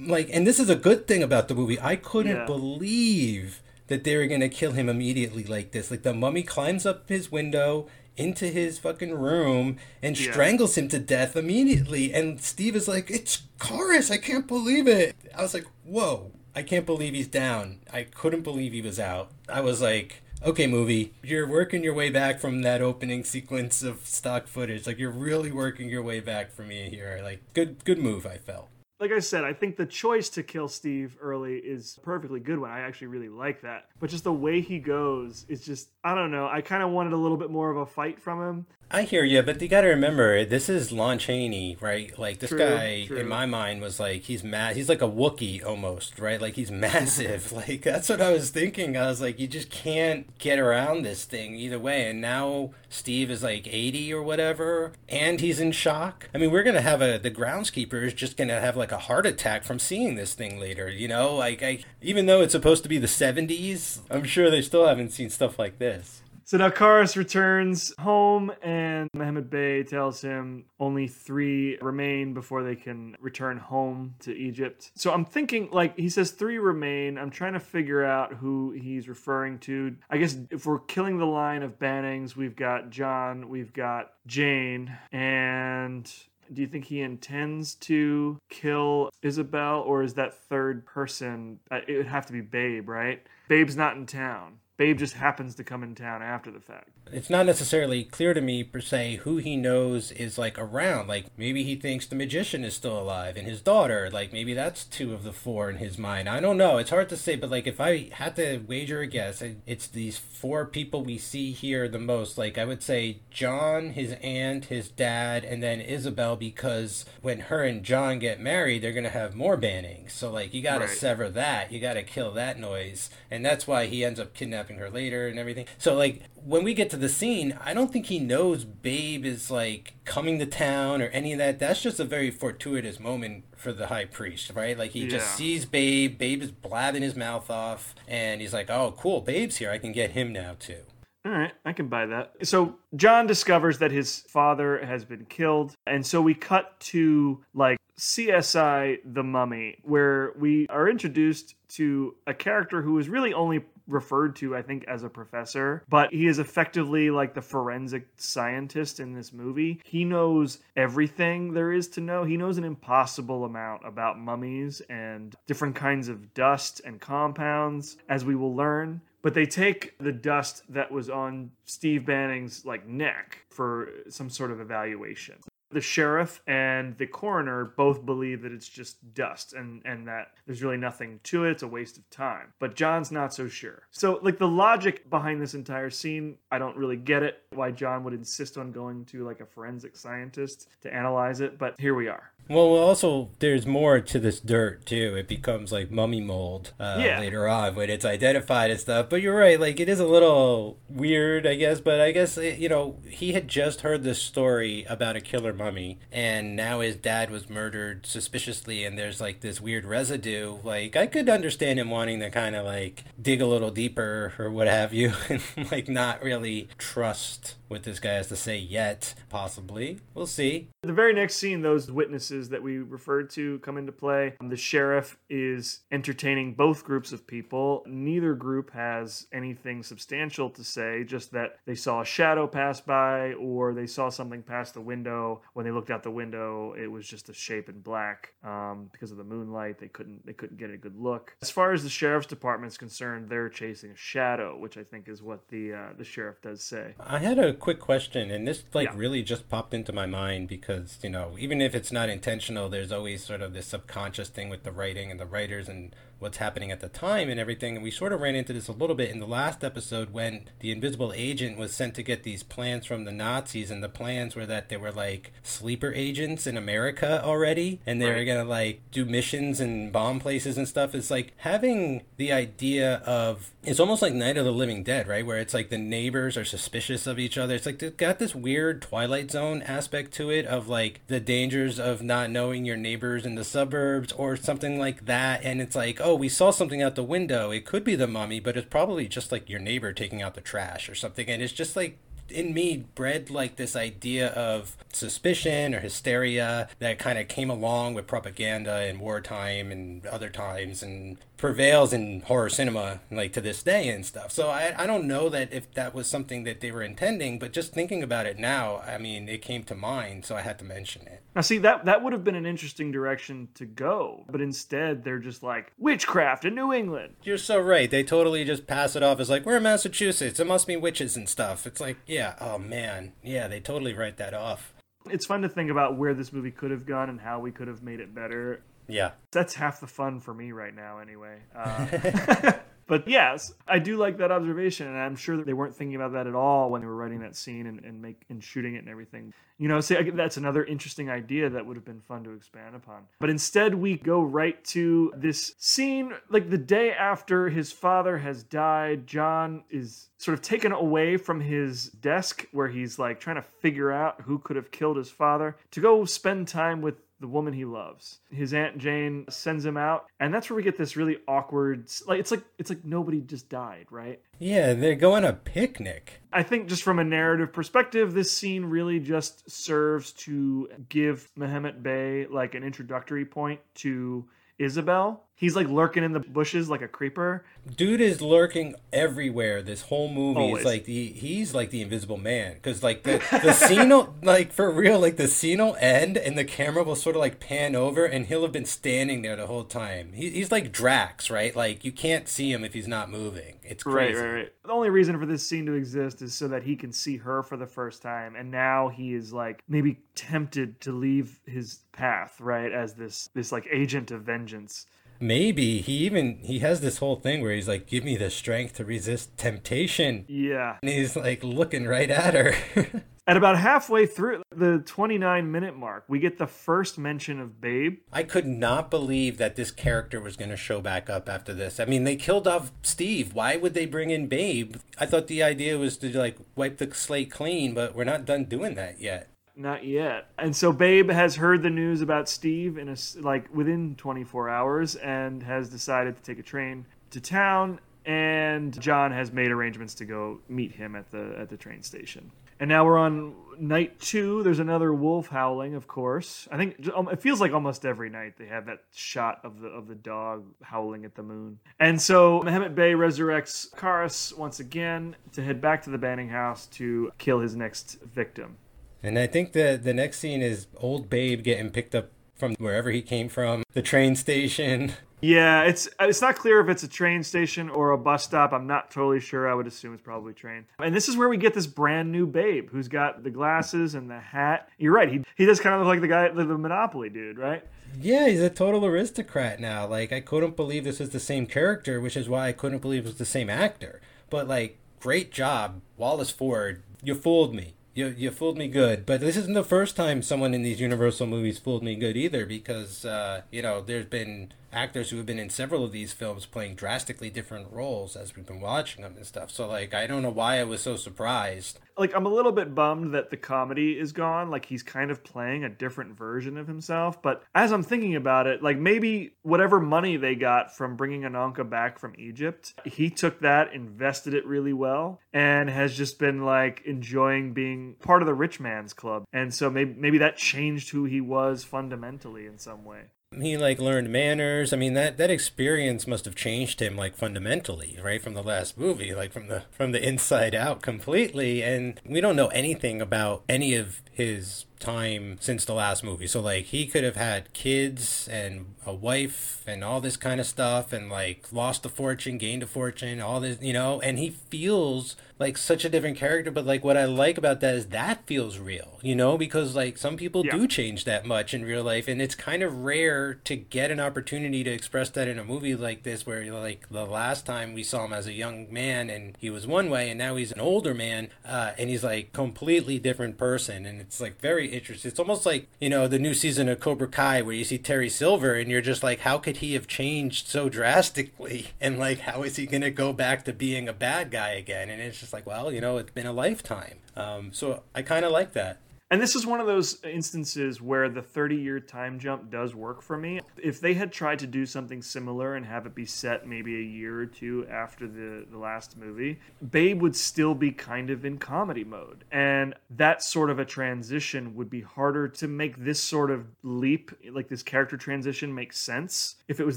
like, and this is a good thing about the movie. I couldn't Yeah. believe that they were gonna kill him immediately like this. Like, the mummy climbs up his window into his fucking room and Yeah. strangles him to death immediately. And Steve is like, "It's Kharis! I can't believe it." I was like, "Whoa!" I can't believe he's down. I couldn't believe he was out. I was like, okay, movie, you're working your way back from that opening sequence of stock footage. Like, you're really working your way back for me here. Like, good, good move. I felt. Like I said, I think the choice to kill Steve early is a perfectly good one. I actually really like that. But just the way he goes is just, I don't know. I kind of wanted a little bit more of a fight from him. I hear you, but you got to remember, this is Lon Chaney, right? Like this True, guy, true. in my mind, was like he's mad. He's like a Wookiee almost, right? Like he's massive. like that's what I was thinking. I was like, you just can't get around this thing either way. And now Steve is like eighty or whatever, and he's in shock. I mean, we're gonna have a the groundskeeper is just gonna have like a heart attack from seeing this thing later. You know, like I even though it's supposed to be the seventies, I'm sure they still haven't seen stuff like this. So now Kharis returns home, and Mehmet Bey tells him only three remain before they can return home to Egypt. So I'm thinking, like, he says three remain. I'm trying to figure out who he's referring to. I guess if we're killing the line of Bannings, we've got John, we've got Jane, and. Do you think he intends to kill Isabel, or is that third person? uh, It would have to be Babe, right? Babe's not in town. Babe just happens to come in town after the fact. It's not necessarily clear to me per se who he knows is like around. Like maybe he thinks the magician is still alive and his daughter. Like maybe that's two of the four in his mind. I don't know. It's hard to say. But like if I had to wager a guess, it's these four people we see here the most. Like I would say John, his aunt, his dad, and then Isabel because when her and John get married, they're gonna have more bannings. So like you gotta Right. sever that. You gotta kill that noise, and that's why he ends up kidnapping her later and everything. So like when we get to the scene, I don't think he knows Babe is like coming to town or any of that. That's just a very fortuitous moment for the high priest, right? Like he just sees Babe. Babe is blabbing his mouth off, and he's like, "Oh, cool, Babe's here. I can get him now too." All right, I can buy that. So John discovers that his father has been killed, and so we cut to like CSI The Mummy, where we are introduced to a character who is really only referred to, I think, as a professor, but he is effectively like the forensic scientist in this movie. He knows everything there is to know. He knows an impossible amount about mummies and different kinds of dust and compounds, as we will learn but they take the dust that was on Steve Banning's like neck for some sort of evaluation. The sheriff and the coroner both believe that it's just dust and and that there's really nothing to it. It's a waste of time. But John's not so sure. So like the logic behind this entire scene, I don't really get it. Why John would insist on going to like a forensic scientist to analyze it, but here we are. Well, also, there's more to this dirt too. It becomes like mummy mold uh, Yeah. later on when it's identified and stuff. But you're right, like it is a little weird, I guess. But I guess eh, you know he had just heard this story about a killer mummy, and now his dad was murdered suspiciously, and there's like this weird residue. Like I could understand him wanting to kind of like dig a little deeper or what have you, and like not really trust what this guy has to say yet. Possibly, we'll see. The very next scene, those witnesses that we referred to come into play. The sheriff is entertaining both groups of people. Neither group has anything substantial to say, just that they saw a shadow pass by or they saw something pass the window. When they looked out the window, it was just a shape in black. Um, because of the moonlight, they couldn't they couldn't get a good look. As far as the sheriff's department is concerned, they're chasing a shadow, which I think is what the uh, the sheriff does say. I had a quick question, and this like Yeah. really just popped into my mind because you know even if it's not intentional, there's always sort of this subconscious thing with the writing and the writers and what's happening at the time and everything. And we sort of ran into this a little bit in the last episode when the invisible agent was sent to get these plans from the Nazis, and the plans were that they were like sleeper agents in America already, and they were gonna like do missions and bomb places and stuff. It's like having the idea of it's almost like Night of the Living Dead, right? Where it's like the neighbors are suspicious of each other. It's like they've got this weird Twilight Zone aspect to it of like the dangers of not knowing your neighbors in the suburbs or something like that. And it's like, oh, Oh, we saw something out the window. It could be the mummy, but it's probably just like your neighbor taking out the trash or something. And it's just like in me bred like this idea of suspicion or hysteria that kind of came along with propaganda in wartime and other times and prevails in horror cinema like to this day and stuff. So I, I don't know that if that was something that they were intending, but just thinking about it now, I mean, it came to mind, so I had to mention it. Now, see that that would have been an interesting direction to go, but instead they're just like witchcraft in New England. You're so right. They totally just pass it off as like, we're in Massachusetts. It must be witches and stuff. It's like, yeah, oh man. Yeah, they totally write that off. It's fun to think about where this movie could have gone and how we could have made it better. Yeah. That's half the fun for me right now, anyway. Uh, but yes, I do like that observation, and I'm sure that they weren't thinking about that at all when they were writing that scene and, and make and shooting it and everything. You know, see, that's another interesting idea that would have been fun to expand upon. But instead, we go right to this scene, like the day after his father has died. John is sort of taken away from his desk where he's like trying to figure out who could have killed his father to go spend time with the woman he loves. His aunt Jane sends him out, and that's where we get this really awkward like it's like it's like nobody just died, right? Yeah, they go on a picnic. I think just from a narrative perspective, this scene really just serves to give Mehmet Bey like an introductory point to Isabel He's like lurking in the bushes like a creeper. Dude is lurking everywhere. This whole movie Always. is like the he's like the invisible man because like the the scene will like for real like the scene will end and the camera will sort of like pan over and he'll have been standing there the whole time. He, he's like Drax, right? Like you can't see him if he's not moving. It's Right, crazy. right, right. The only reason for this scene to exist is so that he can see her for the first time, and now he is like maybe tempted to leave his path, right, as this this like agent of vengeance. Maybe he even he has this whole thing where he's like, "Give me the strength to resist temptation," Yeah. and he's like looking right at her. At about halfway through the 29 minute mark, we get the first mention of Babe. I could not believe that this character was going to show back up after this. I mean, they killed off Steve. Why would they bring in Babe? I thought the idea was to like wipe the slate clean, but we're not done doing that yet. Not yet. And so Babe has heard the news about Steve in a, like within 24 hours and has decided to take a train to town and John has made arrangements to go meet him at the at the train station. And now we're on night 2. There's another wolf howling, of course. I think um, it feels like almost every night they have that shot of the of the dog howling at the moon. And so Mehmet Bey resurrects Kharis once again to head back to the Banning house to kill his next victim. And I think the the next scene is old Babe getting picked up from wherever he came from, the train station. Yeah, it's it's not clear if it's a train station or a bus stop. I'm not totally sure. I would assume it's probably train. And this is where we get this brand new babe who's got the glasses and the hat. You're right. He he does kind of look like the guy, the, the Monopoly dude, right? Yeah, he's a total aristocrat now. Like I couldn't believe this was the same character, which is why I couldn't believe it was the same actor. But like, great job, Wallace Ford. You fooled me. You, you fooled me good, but this isn't the first time someone in these Universal movies fooled me good either, because uh, you know there's been actors who have been in several of these films playing drastically different roles as we've been watching them and stuff. So like, I don't know why I was so surprised. Like I'm a little bit bummed that the comedy is gone. Like he's kind of playing a different version of himself. But as I'm thinking about it, like maybe whatever money they got from bringing Ananka back from Egypt, he took that, invested it really well, and has just been like enjoying being part of the rich man's club. And so maybe maybe that changed who he was fundamentally in some way. He like learned manners. I mean that that experience must have changed him like fundamentally right from the last movie like from the from the inside out completely. And we don't know anything about any of his time since the last movie. So like he could have had kids and a wife and all this kind of stuff and like lost a fortune gained a fortune all this you know? And he feels like such a different character. But like what i like about that is that feels real you know? Because like some people Yeah. do change that much in real life. And it's kind of rare to get an opportunity to express that in a movie like this where like the last time we saw him as a young man and he was one way and now he's an older man uh, and he's like completely different person. And it's like very interesting. It's almost like you know the new season of cobra kai where you see terry silver and you're just like how could he have changed so drastically? And like how is he gonna go back to being a bad guy again? And it's just like well you know it's been a lifetime. Um, so i kind of like that And this is one of those instances where the 30 year time jump does work for me. If they had tried to do something similar and have it be set maybe a year or two after the, the last movie, Babe would still be kind of in comedy mode. And that sort of a transition would be harder to make this sort of leap, like this character transition, make sense if it was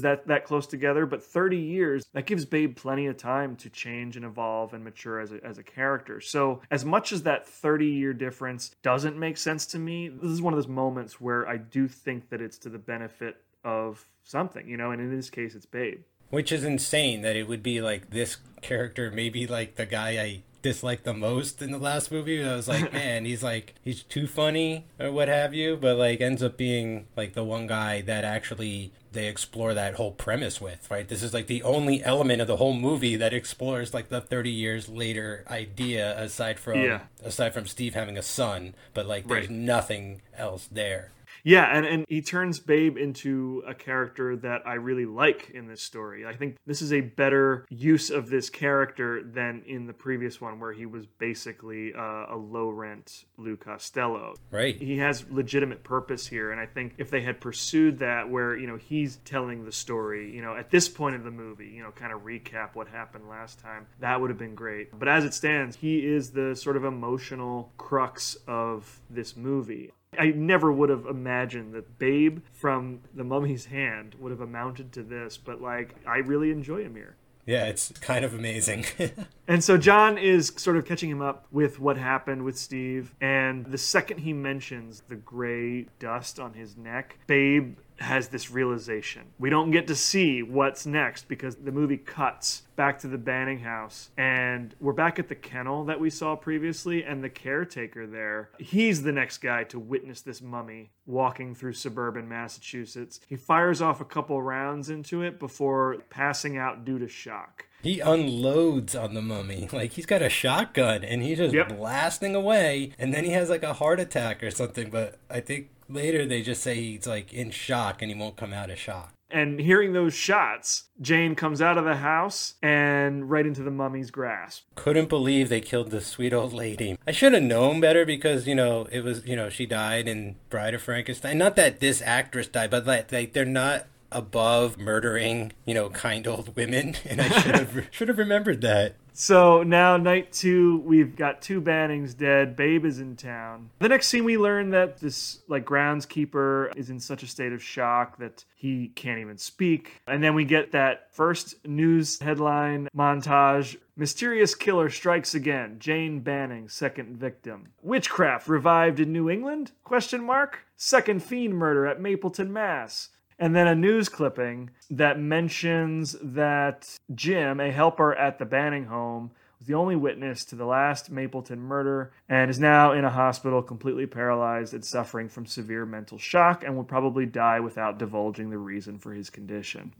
that, that close together. But 30 years, that gives Babe plenty of time to change and evolve and mature as a, as a character. So, as much as that 30 year difference doesn't make sense to me, this is one of those moments where I do think that it's to the benefit of something, you know, and in this case, it's Babe. Which is insane that it would be like this character, maybe like the guy I disliked the most in the last movie. I was like, man, he's like, he's too funny or what have you, but like ends up being like the one guy that actually they explore that whole premise with, right? This is like the only element of the whole movie that explores like the 30 years later idea aside from Yeah. aside from Steve having a son, but like there's Right. nothing else there. Yeah, and, and he turns Babe into a character that I really like in this story. I think this is a better use of this character than in the previous one, where he was basically uh, a low rent Lou Costello. Right. He has legitimate purpose here, and I think if they had pursued that, where you know he's telling the story, you know, at this point of the movie, you know, kind of recap what happened last time, that would have been great. But as it stands, he is the sort of emotional crux of this movie. I never would have imagined that Babe from the Mummy's Hand would have amounted to this, but like I really enjoy Amir. Yeah, it's kind of amazing. And so John is sort of catching him up with what happened with Steve. And the second he mentions the gray dust on his neck, Babe has this realization. We don't get to see what's next because the movie cuts back to the Banning house and we're back at the kennel that we saw previously and the caretaker there. He's the next guy to witness this mummy walking through suburban Massachusetts. He fires off a couple rounds into it before passing out due to shock. he unloads on the mummy. Like he's got a shotgun and he's just Yep. blasting away and then he has like a heart attack or something, but I think later they just say he's like in shock and he won't come out of shock. And hearing those shots, Jane comes out of the house and right into the mummy's grasp. Couldn't believe they killed the sweet old lady. I should have known better because, you know, it was, you know, she died in Bride of Frankenstein. Not that this actress died, but like, like they're not above murdering, you know, kind old women. And I should have should have remembered that. So now, night two, we've got two Bannings dead. Babe is in town. The next scene, we learn that this like groundskeeper is in such a state of shock that he can't even speak. And then we get that first news headline montage: "Mysterious killer strikes again. Jane Banning, second victim. Witchcraft revived in New England? Question mark. Second fiend murder at Mapleton, Mass." And then a news clipping that mentions that Jim, a helper at the Banning home, was the only witness to the last Mapleton murder and is now in a hospital completely paralyzed and suffering from severe mental shock and will probably die without divulging the reason for his condition.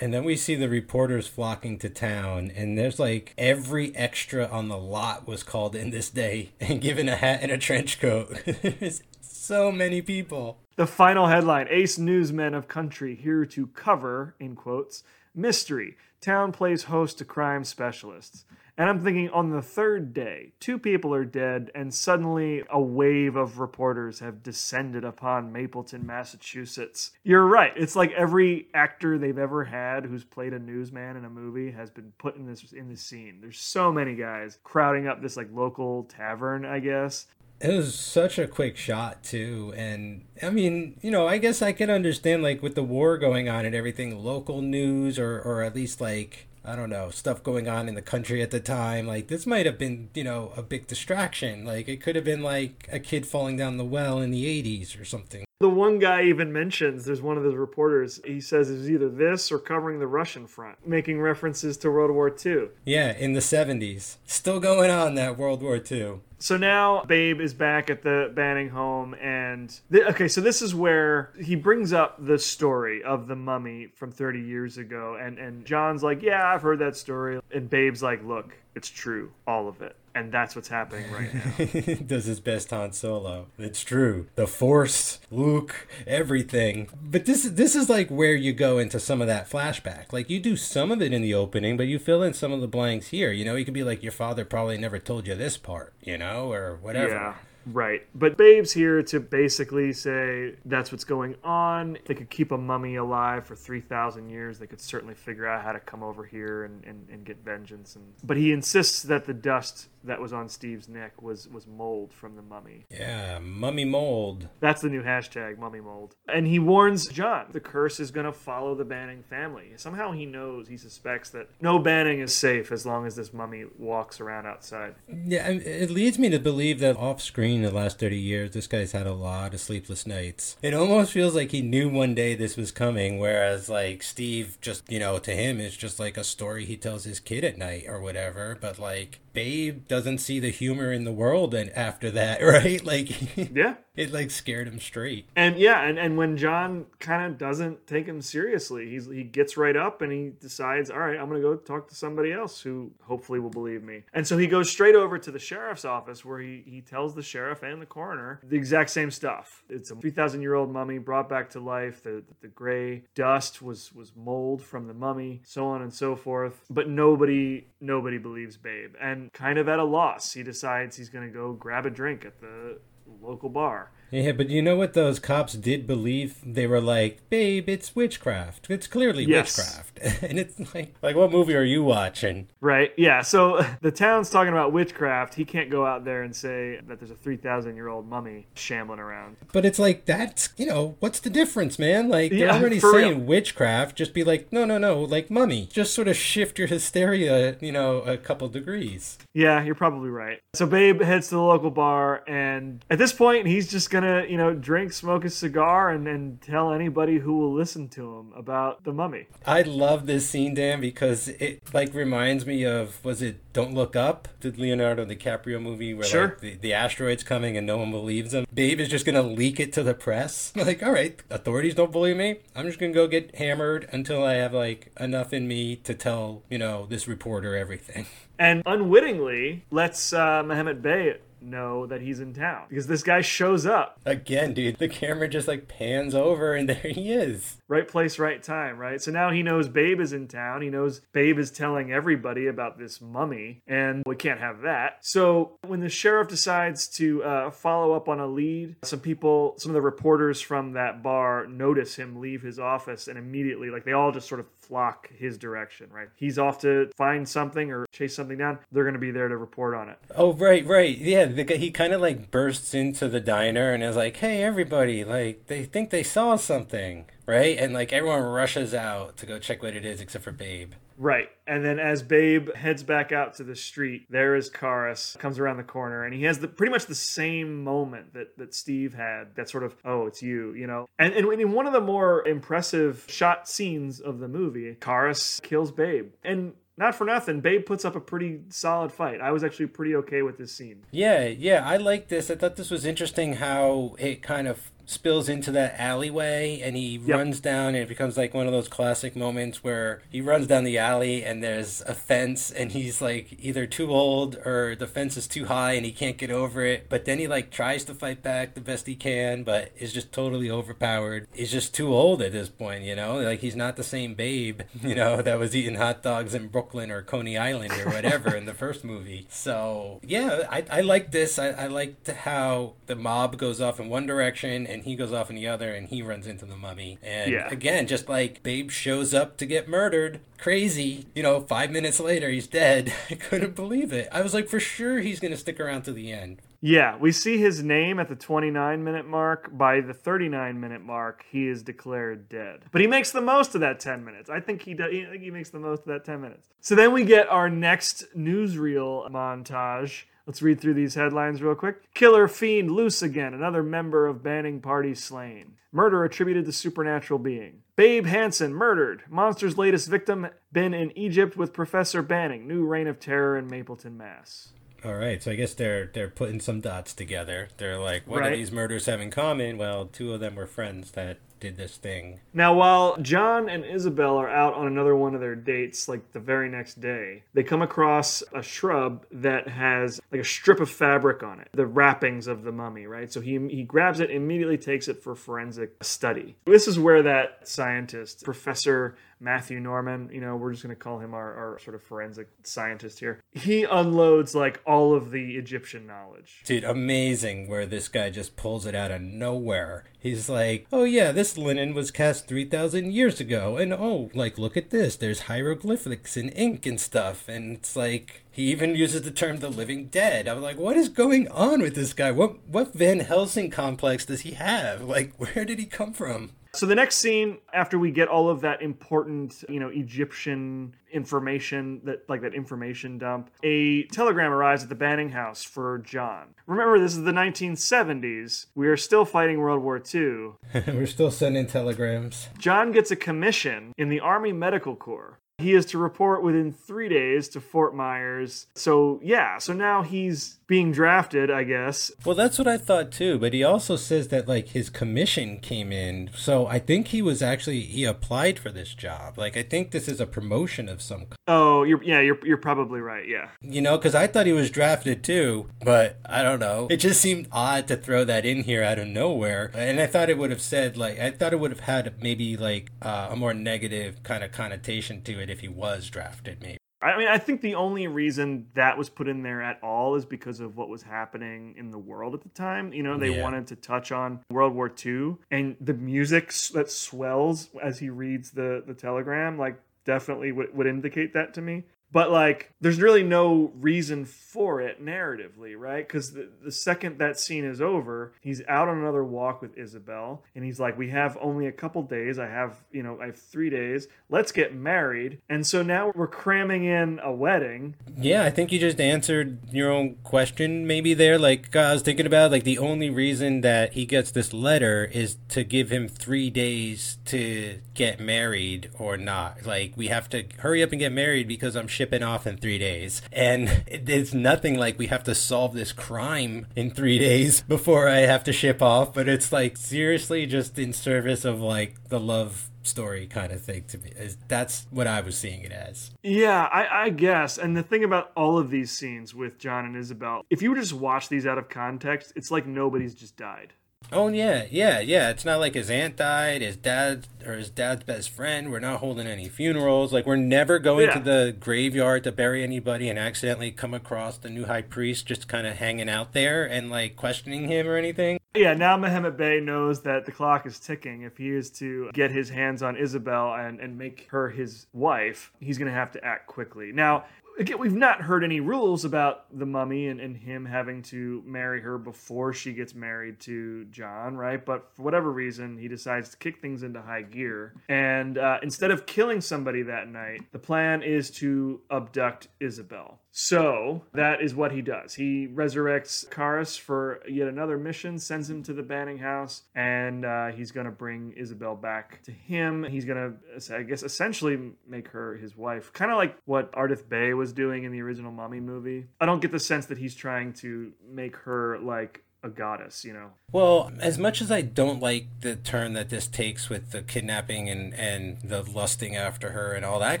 And then we see the reporters flocking to town, and there's like every extra on the lot was called in this day and given a hat and a trench coat. There's so many people. The final headline Ace newsmen of country here to cover, in quotes, mystery. Town plays host to crime specialists. And I'm thinking on the third day, two people are dead, and suddenly a wave of reporters have descended upon Mapleton, Massachusetts. You're right. It's like every actor they've ever had who's played a newsman in a movie has been put in this in this scene. There's so many guys crowding up this like local tavern, I guess. It was such a quick shot too, and I mean, you know, I guess I can understand like with the war going on and everything, local news or or at least like I don't know stuff going on in the country at the time. Like this might have been you know a big distraction. Like it could have been like a kid falling down the well in the '80s or something. The one guy even mentions there's one of the reporters. He says it was either this or covering the Russian front, making references to World War II. Yeah, in the '70s, still going on that World War II. So now Babe is back at the Banning home, and th- okay, so this is where he brings up the story of the mummy from 30 years ago, and and John's like, yeah, I've heard that story, and Babe's like, look, it's true, all of it, and that's what's happening right now. Does his best Han Solo. It's true. The Force, Luke, everything. But this this is like where you go into some of that flashback. Like you do some of it in the opening, but you fill in some of the blanks here. You know, you could be like, your father probably never told you this part, you know, or whatever. Yeah. Right. But Babe's here to basically say that's what's going on. They could keep a mummy alive for 3,000 years. They could certainly figure out how to come over here and, and, and get vengeance. And But he insists that the dust that was on Steve's neck was, was mold from the mummy. Yeah, mummy mold. That's the new hashtag, mummy mold. And he warns John the curse is going to follow the Banning family. Somehow he knows, he suspects that no Banning is safe as long as this mummy walks around outside. Yeah, it leads me to believe that off screen the last 30 years, this guy's had a lot of sleepless nights. It almost feels like he knew one day this was coming, whereas, like, Steve just, you know, to him, it's just like a story he tells his kid at night or whatever. But, like, Babe doesn't see the humor in the world and after that, right? Like, Yeah. it, like, scared him straight. And yeah, and, and when John kind of doesn't take him seriously, he's he gets right up and he decides, all right, I'm gonna go talk to somebody else who hopefully will believe me. And so he goes straight over to the sheriff's office where he, he tells the sheriff and the coroner the exact same stuff. It's a 3,000 year old mummy brought back to life. The the gray dust was was mold from the mummy, so on and so forth. But nobody nobody believes Babe. And kind of at a loss, he decides he's gonna go grab a drink at the local bar. Yeah, but you know what those cops did believe? They were like, "Babe, it's witchcraft. It's clearly Yes. witchcraft." and it's like, like what movie are you watching? Right. Yeah. So the town's talking about witchcraft. He can't go out there and say that there's a 3,000 year old mummy shambling around. But it's like that's you know what's the difference, man? Like they're Yeah, already saying real. witchcraft. Just be like, no, no, no, like mummy. Just sort of shift your hysteria, you know, a couple degrees. Yeah, you're probably right. So Babe heads to the local bar, and at this point, he's just gonna, you know, drink, smoke a cigar, and, and tell anybody who will listen to him about the mummy. I love this scene, Dan, because it like reminds me of was it Don't Look Up, the Leonardo DiCaprio movie where Sure. like the, the asteroid's coming and no one believes him. Babe is just gonna leak it to the press. Like, all right, authorities don't believe me. I'm just gonna go get hammered until I have like enough in me to tell you know this reporter everything. And unwittingly lets uh, Mehmet Bey know that he's in town because this guy shows up. Again, dude, the camera just like pans over and there he is. Right place, right time, right? So now he knows Babe is in town. He knows Babe is telling everybody about this mummy, and we can't have that. So when the sheriff decides to uh, follow up on a lead, some people, some of the reporters from that bar notice him leave his office, and immediately, like they all just sort of flock his direction, right? He's off to find something or chase something down. They're going to be there to report on it. Oh right, right, yeah. The he kind of like bursts into the diner and is like, "Hey, everybody! Like, they think they saw something, right?" And like everyone rushes out to go check what it is, except for Babe. Right. And then as Babe heads back out to the street, there is Kharis, comes around the corner, and he has the pretty much the same moment that, that Steve had. That sort of, oh, it's you, you know. And, and in one of the more impressive shot scenes of the movie, Kharis kills Babe. And not for nothing, Babe puts up a pretty solid fight. I was actually pretty okay with this scene. Yeah, yeah, I like this. I thought this was interesting how it kind of spills into that alleyway and he Yep. runs down and it becomes like one of those classic moments where he runs down the alley and there's a fence and he's like either too old or the fence is too high and he can't get over it. But then he like tries to fight back the best he can but is just totally overpowered. He's just too old at this point you know? Like he's not the same babe you know that was eating hot dogs in brooklyn or coney island or whatever in the first movie. So yeah i, I like this. I, I liked how the mob goes off in one direction and he goes off in the other and he runs into the mummy. And Yeah. again just like babe shows up to get murdered crazy you know five minutes later he's dead. I couldn't believe it. I was like for sure he's gonna stick around to the end Yeah, we see his name at the 29 minute mark. By the 39 minute mark, he is declared dead. But he makes the most of that 10 minutes. I think he does. I think he makes the most of that 10 minutes. So then we get our next newsreel montage. Let's read through these headlines real quick. Killer fiend loose again. Another member of banning party slain. Murder attributed to supernatural being. Babe Hansen murdered. Monster's latest victim been in Egypt with Professor Banning. New reign of terror in Mapleton, Mass. All right so i guess they're they're putting some dots together they're like what Right. do these murders have in common well two of them were friends that did this thing Now, while John and Isabel are out on another one of their dates, like the very next day, they come across a shrub that has like a strip of fabric on it, the wrappings of the mummy, right? So he, he grabs it, immediately takes it for forensic study. This is where that scientist, Professor Matthew Norman, you know, we're just going to call him our, our sort of forensic scientist here, he unloads like all of the Egyptian knowledge. Dude, amazing where this guy just pulls it out of nowhere. He's like, oh yeah, this linen was cast 3,000 years ago. And oh, like, look at this. There's hieroglyphics and ink and stuff. And it's like, he even uses the term the living dead. I'm like, what is going on with this guy? What, what Van Helsing complex does he have? Like, where did he come from? So the next scene, after we get all of that important, you know, Egyptian information, that like that information dump, a telegram arrives at the Banning house for John. Remember, this is the 1970s. We are still fighting World War II. We're still sending telegrams. John gets a commission in the Army Medical Corps. He is to report within three days to Fort Myers. So, yeah, so now he's being drafted, I guess. Well, that's what I thought too. But he also says that like his commission came in, so I think he was actually he applied for this job. Like I think this is a promotion of some, kind, Oh, you're, yeah, you're, you're probably right, yeah. you know, because I thought he was drafted too. But I don't know. It just seemed odd to throw that in here out of nowhere. And I thought it would have said like I thought it would have had maybe like uh, a more negative kind of connotation to it if he was drafted. Maybe. I mean, I think the only reason that was put in there at all is because of what was happening in the world at the time. You know, they Yeah. wanted to touch on World War II and the music that swells as he reads the, the telegram, like, definitely would, would indicate that to me. But, like, there's really no reason for it narratively, right? Because the, the second that scene is over, he's out on another walk with Isabel, and he's like, We have only a couple days. I have, you know, I have three days. Let's get married. And so now we're cramming in a wedding. Yeah, I think you just answered your own question maybe there. Like I was thinking about like the only reason that he gets this letter is to give him 3 days to get married or not. Like we have to hurry up and get married because I'm shipping off in 3 days. And it's nothing like we have to solve this crime in 3 days before I have to ship off, but it's like seriously just in service of like the love story kind of thing to me. That's what I was seeing it as. Yeah, I, I guess. And the thing about all of these scenes with John and Isabel, if you just watch these out of context, it's like nobody's just died. Oh yeah, yeah, yeah. It's not like his aunt died, his dad or his dad's best friend. We're not holding any funerals. Like we're never going Yeah. to the graveyard to bury anybody and accidentally come across the new high priest just kind of hanging out there and like questioning him or anything. Yeah, now Mehmet Bey knows that the clock is ticking. If he is to get his hands on Isabel and, and make her his wife, he's going to have to act quickly. Now, again, we've not heard any rules about the mummy and, and him having to marry her before she gets married to John, right? But for whatever reason, he decides to kick things into high gear. And uh, instead of killing somebody that night, the plan is to abduct Isabel. So that is what he does. He resurrects Kharis for yet another mission, sends him to the Banning House, and uh, he's going to bring Isabel back to him. He's going to, I guess, essentially make her his wife, kind of like what Ardath Bey was doing in the original Mummy movie. I don't get the sense that he's trying to make her like a goddess, you know. Well, as much as I don't like the turn that this takes with the kidnapping and, and the lusting after her and all that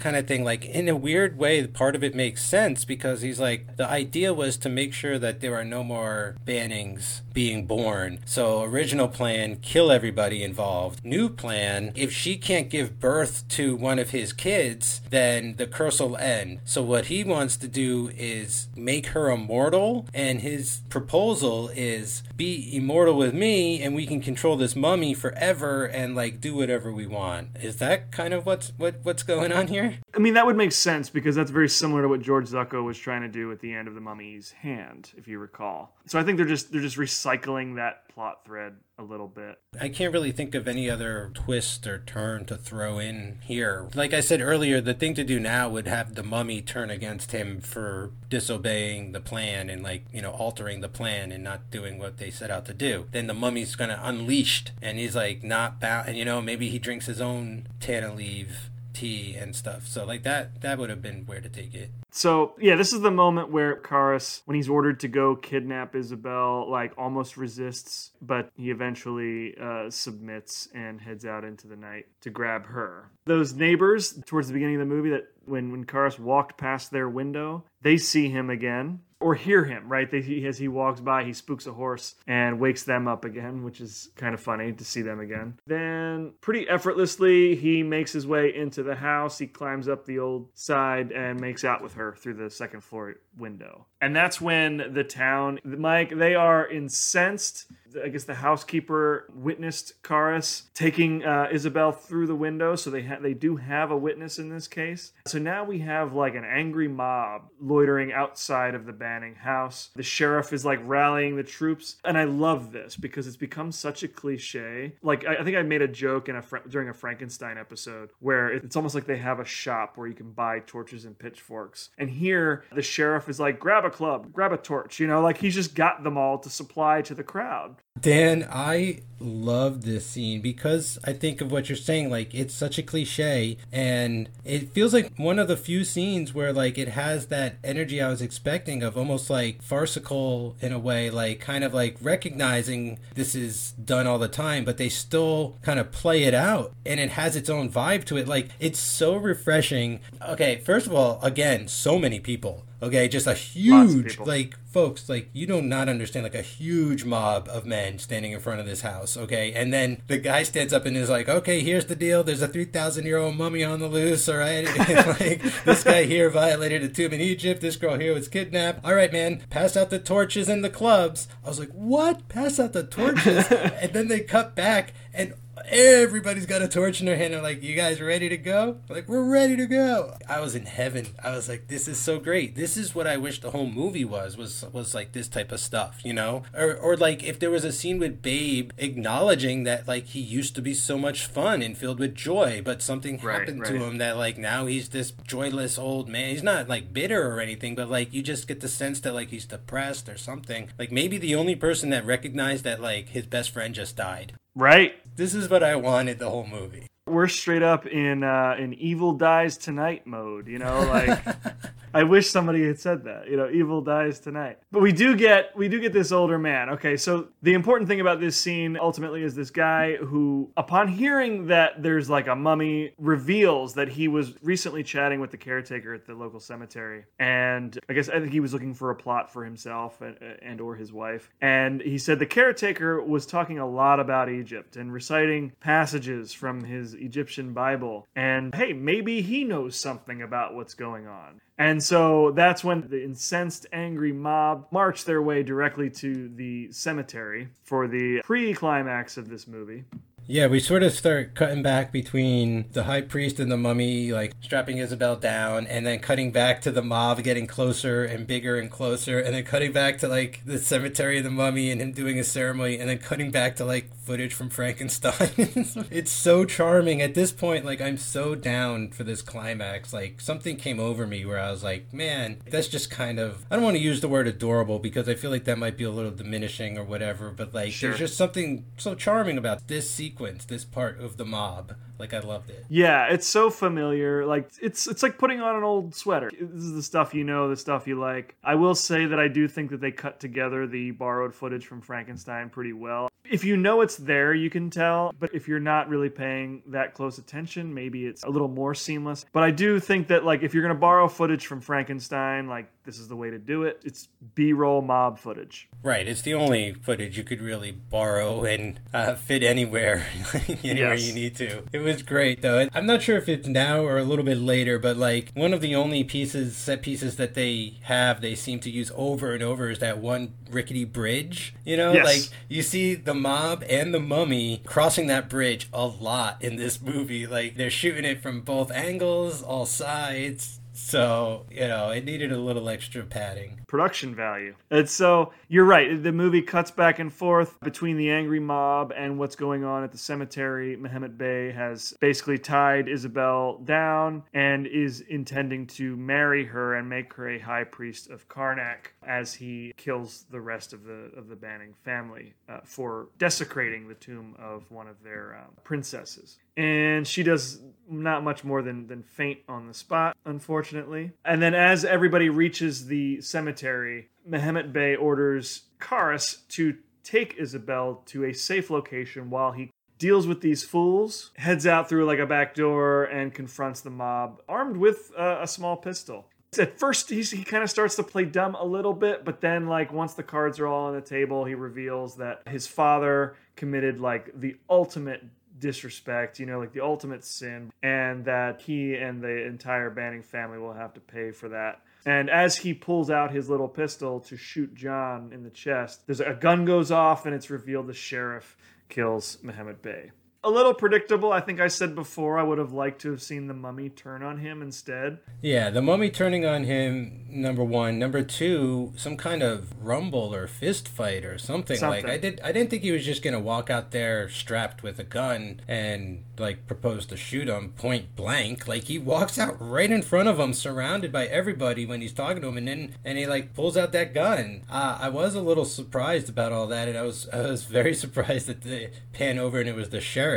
kind of thing, like in a weird way, part of it makes sense because he's like, the idea was to make sure that there are no more bannings being born. So, original plan, kill everybody involved. New plan, if she can't give birth to one of his kids, then the curse will end. So, what he wants to do is make her immortal, and his proposal is be immortal with me and we can control this mummy forever and like do whatever we want. Is that kind of what's what what's going on here? I mean, that would make sense because that's very similar to what George Zucco was trying to do at the end of the Mummy's Hand, if you recall. So I think they're just they're just recycling that plot thread a little bit. I can't really think of any other twist or turn to throw in here. Like I said earlier, the thing to do now would have the mummy turn against him for disobeying the plan and like, you know, altering the plan and not doing what they set out to do. Then the mummy's gonna unleashed and he's like not bound and you know, maybe he drinks his own tanna leaf tea and stuff. So like that that would have been where to take it. So yeah, this is the moment where Kharis, when he's ordered to go kidnap Isabel, like almost resists, but he eventually uh, submits and heads out into the night to grab her. Those neighbors towards the beginning of the movie that when when Kharis walked past their window, they see him again or hear him, right? They, he, as he walks by, he spooks a horse and wakes them up again, which is kind of funny to see them again. Then, pretty effortlessly, he makes his way into the house. He climbs up the old side and makes out with her through the second floor window. And that's when the town, Mike, they are incensed. I guess the housekeeper witnessed Kharis taking uh, Isabel through the window, so they ha- they do have a witness in this case. So now we have like an angry mob loitering outside of the Banning house. The sheriff is like rallying the troops, and I love this because it's become such a cliche. Like I, I think I made a joke in a during a Frankenstein episode where it's almost like they have a shop where you can buy torches and pitchforks, and here the sheriff is like, grab a club, grab a torch, you know, like he's just got them all to supply to the crowd. Dan, I love this scene because I think of what you're saying. Like, it's such a cliche, and it feels like one of the few scenes where, like, it has that energy I was expecting of almost like farcical in a way, like, kind of like recognizing this is done all the time, but they still kind of play it out, and it has its own vibe to it. Like, it's so refreshing. Okay, first of all, again, so many people Okay, just a huge, like, folks, like, you do not understand, like, a huge mob of men standing in front of this house, okay? And then the guy stands up and is like, okay, here's the deal. There's a 3,000 year old mummy on the loose, all right? like, this guy here violated a tomb in Egypt. This girl here was kidnapped. All right, man, pass out the torches and the clubs. I was like, what? Pass out the torches? and then they cut back and everybody's got a torch in their hand. I'm like, you guys ready to go? Like, we're ready to go. I was in heaven. I was like, this is so great. This is what I wish the whole movie was, was was like this type of stuff, you know? Or or like if there was a scene with Babe acknowledging that like he used to be so much fun and filled with joy, but something Right, happened to him that like now he's this joyless old man. He's not like bitter or anything, but like you just get the sense that like he's depressed or something. Like maybe the only person that recognized that like his best friend just died. Right. This is what I wanted the whole movie. We're straight up in uh, in evil dies tonight mode, you know, like I wish somebody had said that, you know, evil dies tonight. But we do get we do get this older man. Okay, so the important thing about this scene ultimately is this guy who upon hearing that there's like a mummy reveals that he was recently chatting with the caretaker at the local cemetery and I guess I think he was looking for a plot for himself and, and or his wife. And he said the caretaker was talking a lot about Egypt and reciting passages from his Egyptian Bible. And hey, maybe he knows something about what's going on. And so that's when the incensed, angry mob march their way directly to the cemetery for the pre climax of this movie. Yeah, we sort of start cutting back between the high priest and the mummy, like strapping Isabel down, and then cutting back to the mob getting closer and bigger and closer, and then cutting back to like the cemetery of the mummy and him doing a ceremony, and then cutting back to like footage from Frankenstein. it's so charming. At this point, like I'm so down for this climax. Like something came over me where I was like, man, that's just kind of I don't want to use the word adorable because I feel like that might be a little diminishing or whatever, but like Sure. there's just something so charming about this sequence, this part of the mob. Like I loved it. Yeah, it's so familiar. Like it's it's like putting on an old sweater. This is the stuff you know, the stuff you like. I will say that I do think that they cut together the borrowed footage from Frankenstein pretty well. If you know it's there, you can tell, but if you're not really paying that close attention, maybe it's a little more seamless. But I do think that like if you're going to borrow footage from Frankenstein, like this is the way to do it. It's B-roll mob footage. Right, it's the only footage you could really borrow and uh, fit anywhere, anywhere Yes. you need to. It was great though. I'm not sure if it's now or a little bit later, but like one of the only pieces, set pieces that they have, they seem to use over and over is that one rickety bridge. You know, Yes. like you see the mob and the mummy crossing that bridge a lot in this movie. Like they're shooting it from both angles, all sides. So, you know, it needed a little extra padding. production value. And so you're right. The movie cuts back and forth between the angry mob and what's going on at the cemetery. Mehmet Bey has basically tied Isabel down and is intending to marry her and make her a high priest of Karnak as he kills the rest of the of the Banning family uh, for desecrating the tomb of one of their um, princesses. And she does not much more than than faint on the spot, unfortunately. And then as everybody reaches the cemetery, Mehmet Bey orders Kharis to take Isabel to a safe location while he deals with these fools, heads out through like a back door and confronts the mob armed with a small pistol. At first, he kind of starts to play dumb a little bit, but then, like, once the cards are all on the table, he reveals that his father committed, like, the ultimate disrespect, you know, like the ultimate sin, and that he and the entire Banning family will have to pay for that. And as he pulls out his little pistol to shoot John in the chest, there's a gun goes off, and it's revealed the sheriff kills Mehmet Bey. A little predictable. I think I said before I would have liked to have seen the mummy turn on him instead. Yeah, the mummy turning on him, number one. Number two, some kind of rumble or fist fight or something. Something. Like I did I didn't think he was just gonna walk out there strapped with a gun and like propose to shoot him point blank. Like he walks out right in front of him, surrounded by everybody when he's talking to him and then and he like pulls out that gun. Uh, I was a little surprised about all that and I was I was very surprised that they pan over and it was the sheriff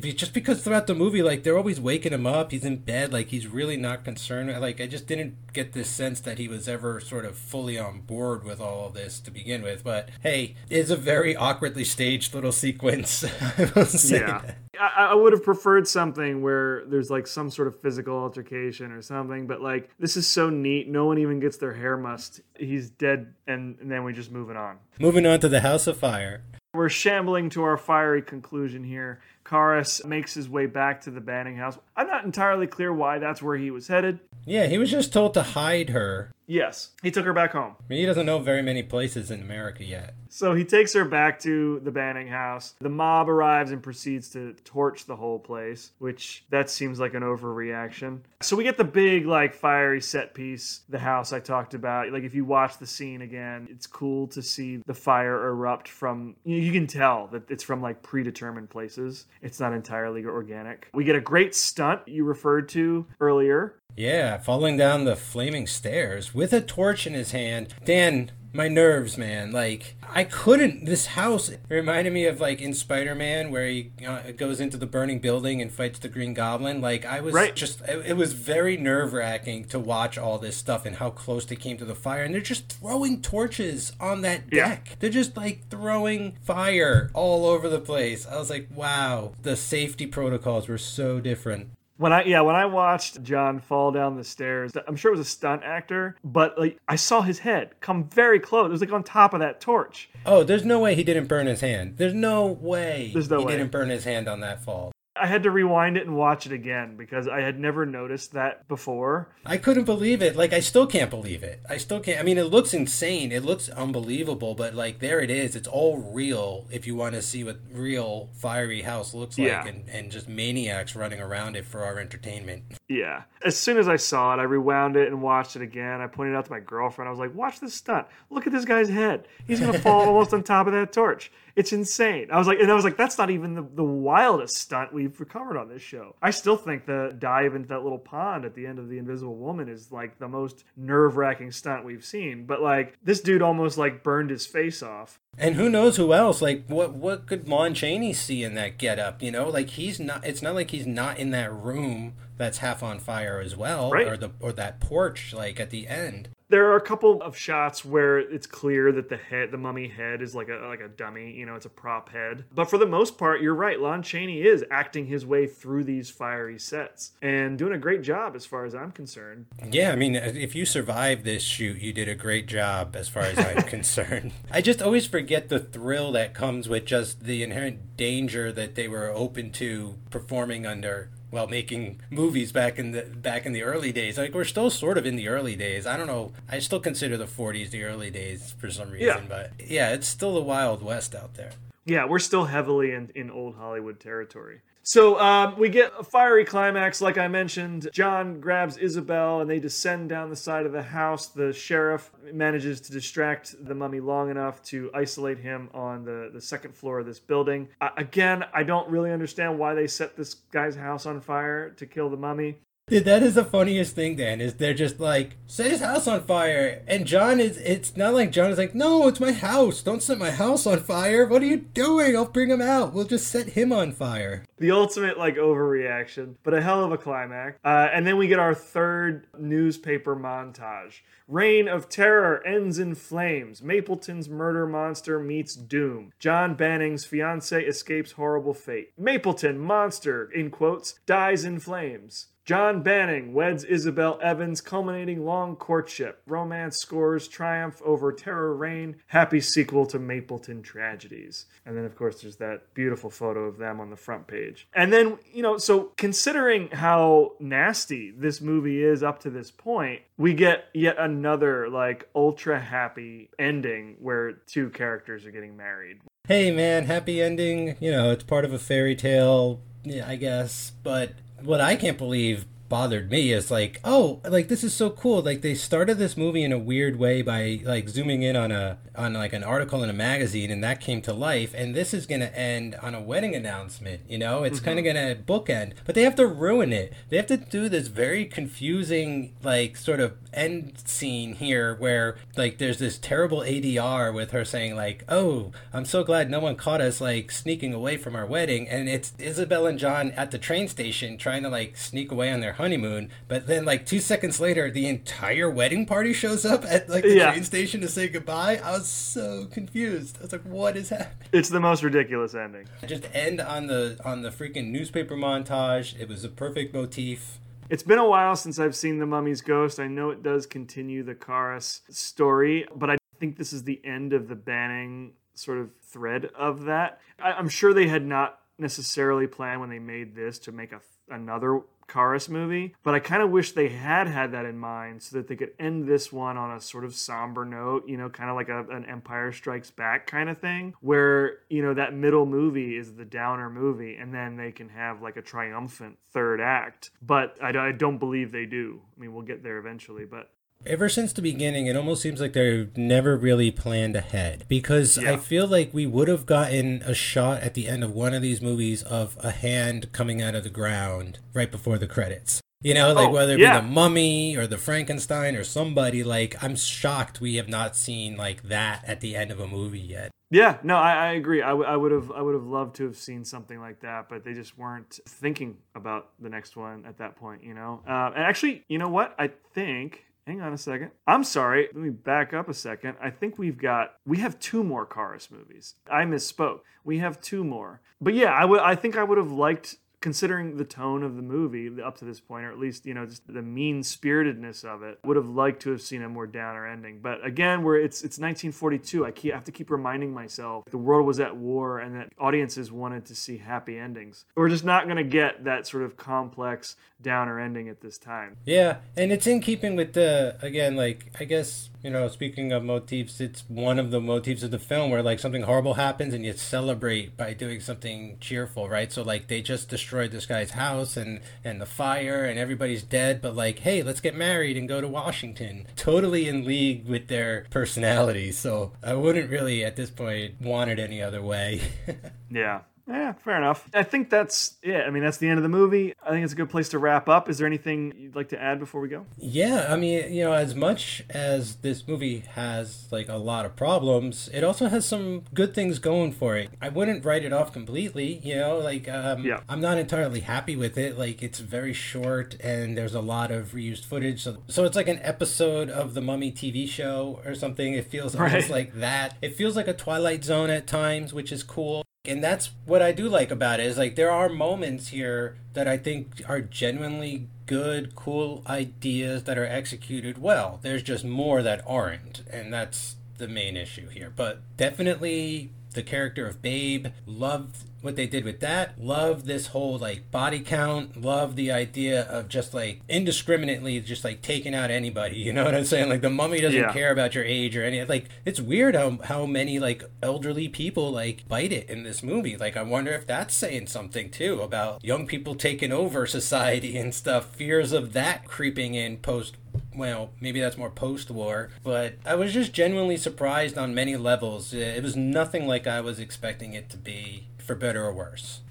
be- Just because throughout the movie, like they're always waking him up, he's in bed, like he's really not concerned. Like I just didn't get this sense that he was ever sort of fully on board with all of this to begin with. But hey, it's a very awkwardly staged little sequence. I Yeah. that. I, would have preferred something where there's like some sort of physical altercation or something, but like this is so neat. No one even gets their hair mussed. He's dead, and, and then we just moving on. Moving on to the House of Fire. We're shambling to our fiery conclusion here. Kharis makes his way back to the Banning house. I'm not entirely clear why that's where he was headed. Yeah, he was just told to hide her. Yes, he took her back home. I mean, he doesn't know very many places in America yet. So he takes her back to the Banning house. The mob arrives and proceeds to torch the whole place, which that seems like an overreaction. So we get the big like fiery set piece, the house I talked about. Like if you watch the scene again, it's cool to see the fire erupt from you, you can tell that it's from like predetermined places. It's not entirely organic. We get a great stunt you referred to earlier. Yeah, falling down the flaming stairs with a torch in his hand. Dan, my nerves, man. Like, I couldn't. This house reminded me of, like, in Spider Man, where he uh, goes into the burning building and fights the Green Goblin. Like, I was Right. just, it, it was very nerve wracking to watch all this stuff and how close they came to the fire. And they're just throwing torches on that Yeah. deck. They're just, like, throwing fire all over the place. I was like, wow, the safety protocols were so different. When I yeah, when I watched John fall down the stairs, I'm sure it was a stunt actor, but like I saw his head come very close. It was like on top of that torch. Oh, there's no way he didn't burn his hand. There's no way There's no he way. didn't burn his hand on that fall. I had to rewind it and watch it again because I had never noticed that before. I couldn't believe it. Like I still can't believe it. I still can't. I mean, it looks insane. It looks unbelievable, but like there it is. It's all real. If you want to see what real fiery house looks like, Yeah. and and just maniacs running around it for our entertainment. Yeah. As soon as I saw it, I rewound it and watched it again. I pointed out to my girlfriend. I was like, "Watch this stunt. Look at this guy's head. He's gonna fall almost on top of that torch. It's insane." I was like, and I was like, "That's not even the, the wildest stunt we've recovered on this show." I still think the dive into that little pond at the end of the Invisible Woman is like the most nerve wracking stunt we've seen. But like, this dude almost like burned his face off. And who knows who else? Like, what what could Lon Chaney see in that getup? You know, like he's not. It's not like he's not in that room that's half on fire as well, Right. or the or that porch like at the end. There are a couple of shots where it's clear that the head, the mummy head, is like a like a dummy. You know, it's a prop head. But for the most part, you're right. Lon Chaney is acting his way through these fiery sets and doing a great job, as far as I'm concerned. Yeah, I mean, if you survived this shoot, you did a great job as far as I'm concerned. I just always forget the thrill that comes with just the inherent danger that they were open to performing under while making movies back in the back in the early days. Like we're still sort of in the early days. I don't know. I still consider the 40s the early days for some reason, Yeah. but yeah, it's still the wild west out there. Yeah, we're still heavily in, in old Hollywood territory. So um, we get a fiery climax, like I mentioned. John grabs Isabel and they descend down the side of the house. The sheriff manages to distract the mummy long enough to isolate him on the, the second floor of this building. Uh, again, I don't really understand why they set this guy's house on fire to kill the mummy. Dude, that is the funniest thing, Dan, is they're just like, set his house on fire. And John is, it's not like John is like, no, it's my house. Don't set my house on fire. What are you doing? I'll bring him out. We'll just set him on fire. The ultimate like overreaction, but a hell of a climax. Uh, and then we get our third newspaper montage. Reign of Terror ends in flames. Mapleton's murder monster meets doom. John Banning's fiance escapes horrible fate. Mapleton monster in quotes dies in flames. John Banning weds Isabel Evans, culminating long courtship. Romance scores triumph over terror reign. Happy sequel to Mapleton tragedies. And then, of course, there's that beautiful photo of them on the front page. And then, you know, so considering how nasty this movie is up to this point, we get yet another, like, ultra happy ending where two characters are getting married. Hey, man, happy ending. You know, it's part of a fairy tale, I guess. But what I can't believe bothered me is like, oh, like this is so cool. Like they started this movie in a weird way by like zooming in on a on like an article in a magazine, and that came to life. And this is gonna end on a wedding announcement. You know, it's kind of mm-hmm. gonna bookend, but they have to ruin it. They have to do this very confusing like sort of end scene here where like there's this terrible ADR with her saying like, "Oh, I'm so glad no one caught us like sneaking away from our wedding," and it's Isabel and John at the train station trying to like sneak away on their honeymoon, but then like two seconds later, the entire wedding party shows up at like the Yeah. train station to say goodbye. I was so confused. I was like, "What is happening?" It's the most ridiculous ending. Just end on the on the freaking newspaper montage. It was a perfect motif. It's been a while since I've seen The Mummy's Ghost. I know it does continue the Kharis story, but I think this is the end of the banning sort of thread of that. I, I'm sure they had not necessarily planned when they made this to make a, another Kharis movie, but I kind of wish they had had that in mind so that they could end this one on a sort of somber note, you know, kind of like a, an Empire Strikes Back kind of thing, where, you know, that middle movie is the downer movie, and then they can have like a triumphant third act. But I, I don't believe they do. I mean, we'll get there eventually, but Ever since the beginning, it almost seems like they've never really planned ahead. Because I feel like we would have gotten a shot at the end of one of these movies of a hand coming out of the ground right before the credits. You know, like Oh, whether it yeah. be the mummy or the Frankenstein or somebody, like, I'm shocked we have not seen like that at the end of a movie yet. Yeah, no, I, I agree. I, w- I would have I would have loved to have seen something like that, but they just weren't thinking about the next one at that point, you know. Uh, and actually, you know what? I think. Hang on a second. I'm sorry. Let me back up a second. I think we've got we have two more Kharis movies. I misspoke. We have two more. But yeah, I would. I think I would have liked considering the tone of the movie up to this point, or at least you know just the mean spiritedness of it, would have liked to have seen a more downer ending. But again, where it's it's 1942, I keep, I have to keep reminding myself the world was at war and that audiences wanted to see happy endings. We're just not going to get that sort of complex downer ending at this time. Yeah, and it's in keeping with the again, like I guess you know, speaking of motifs, it's one of the motifs of the film where like something horrible happens and you celebrate by doing something cheerful, right? So like they just destroyed this guy's house and and the fire and everybody's dead, but like, hey, let's get married and go to Washington. Totally in league with their personalities. So I wouldn't really at this point want it any other way. Yeah. Yeah, fair enough. I think that's it. I mean, that's the end of the movie. I think it's a good place to wrap up. Is there anything you'd like to add before we go? Yeah, I mean, you know, as much as this movie has like a lot of problems, it also has some good things going for it. I wouldn't write it off completely, you know, like um Yeah. I'm not entirely happy with it. Like it's very short and there's a lot of reused footage. So so it's like an episode of the Mummy TV show or something. It feels almost like that. It feels like a Twilight Zone at times, which is cool. And that's what I do like about it is like there are moments here that I think are genuinely good, cool ideas that are executed well. There's just more that aren't, and that's the main issue here. But definitely the character of Babe, loved what they did with that. Love this whole like body count. Love the idea of just like indiscriminately just like taking out anybody. You know what I'm saying? Like the mummy doesn't Yeah. care about your age or any like it's weird how how many like elderly people like bite it in this movie. Like I wonder if that's saying something too about young people taking over society and stuff. Fears of that creeping in post well, maybe that's more post war, but I was just genuinely surprised on many levels. It was nothing like I was expecting it to be, for better or worse.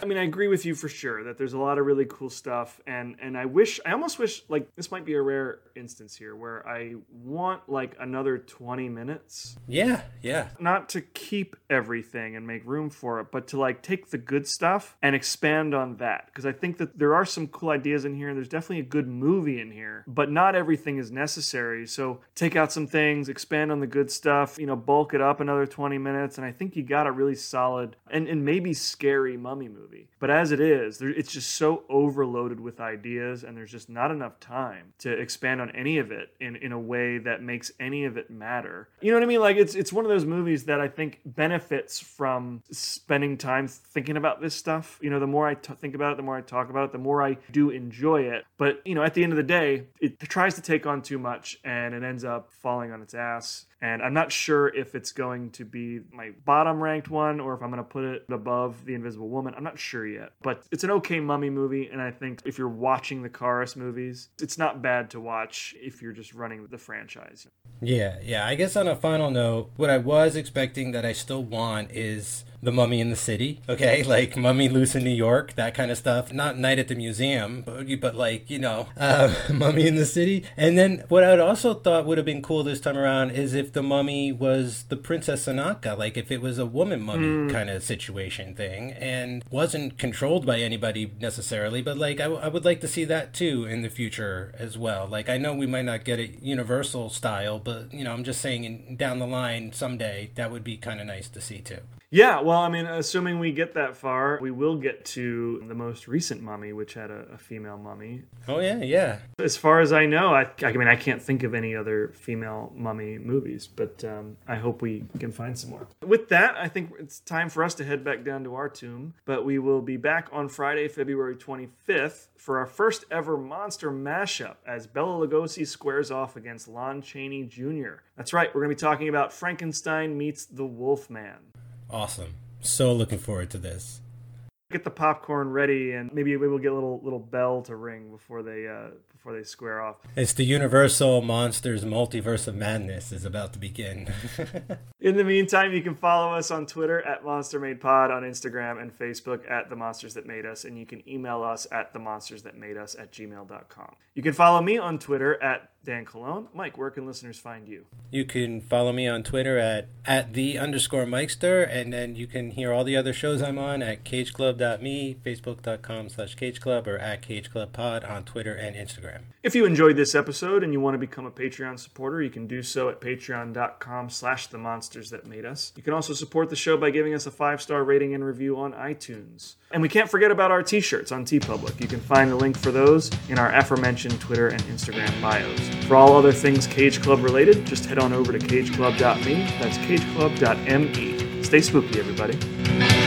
I mean, I agree with you for sure that there's a lot of really cool stuff, and and I wish, I almost wish, like this might be a rare instance here where I want like another 20 minutes, Yeah, yeah. not to keep everything and make room for it, but to like take the good stuff and expand on that, because I think that there are some cool ideas in here, and there's definitely a good movie in here, but not everything is necessary. So take out some things, expand on the good stuff, you know, bulk it up another 20 minutes, and I think you got a really solid and and maybe scary mummy movie. But as it is, there, it's just so overloaded with ideas, and there's just not enough time to expand on any of it in, in a way that makes any of it matter. You know what I mean? Like it's it's one of those movies that I think benefits from spending time thinking about this stuff. You know, the more I t- think about it, the more I talk about it, the more I do enjoy it. But you know, at the end of the day, it tries to take on too much, and it ends up falling on its ass And I'm not sure if it's going to be my bottom ranked one or if I'm going to put it above The Invisible Woman. I'm not sure yet. But it's an okay mummy movie. And I think if you're watching the Kharis movies, it's not bad to watch if you're just running the franchise. Yeah, yeah. I guess on a final note, what I was expecting that I still want is the Mummy in the City, okay? Like Mummy Loose in New York, that kind of stuff. Not Night at the Museum, but, but like, you know, uh, Mummy in the City. And then what I'd also thought would have been cool this time around is if the mummy was the Princess Ananka, like if it was a woman mummy mm. kind of situation thing and wasn't controlled by anybody necessarily, but like I, w- I would like to see that too in the future as well. Like I know we might not get it universal style, but you know, I'm just saying in, down the line someday that would be kind of nice to see too. Yeah, well, I mean, assuming we get that far, we will get to the most recent mummy, which had a, a female mummy. Oh yeah, yeah. As far as I know, I, I mean, I can't think of any other female mummy movies, but um, I hope we can find some more. With that, I think it's time for us to head back down to our tomb, but we will be back on Friday, February 25th for our first ever monster mashup as Bela Lugosi squares off against Lon Chaney Jr. That's right, we're going to be talking about Frankenstein meets the Wolfman. Awesome. So looking forward to this. Get the popcorn ready, and maybe we will get a little little bell to ring before they uh, before they square off. It's the Universal Monsters Multiverse of Madness is about to begin. In the meantime, you can follow us on Twitter at Monster Made Pod, on Instagram and Facebook at The Monsters That Made Us, and you can email us at The Monsters That Made Us at gmail.com. You can follow me on Twitter at Dan Colon. Mike, where can listeners find you? You can follow me on Twitter at, at the underscore Mikester, and then you can hear all the other shows I'm on at cageclub.me, facebook.com slash cageclub, or at cageclubpod on Twitter and Instagram. If you enjoyed this episode and you want to become a Patreon supporter, you can do so at patreon.com slash the monsters that made us. You can also support the show by giving us a five-star rating and review on iTunes. And we can't forget about our t-shirts on TeePublic. You can find the link for those in our aforementioned Twitter and Instagram bios. For all other things Cage Club related, just head on over to cageclub.me. That's cageclub.me. Stay spooky, everybody.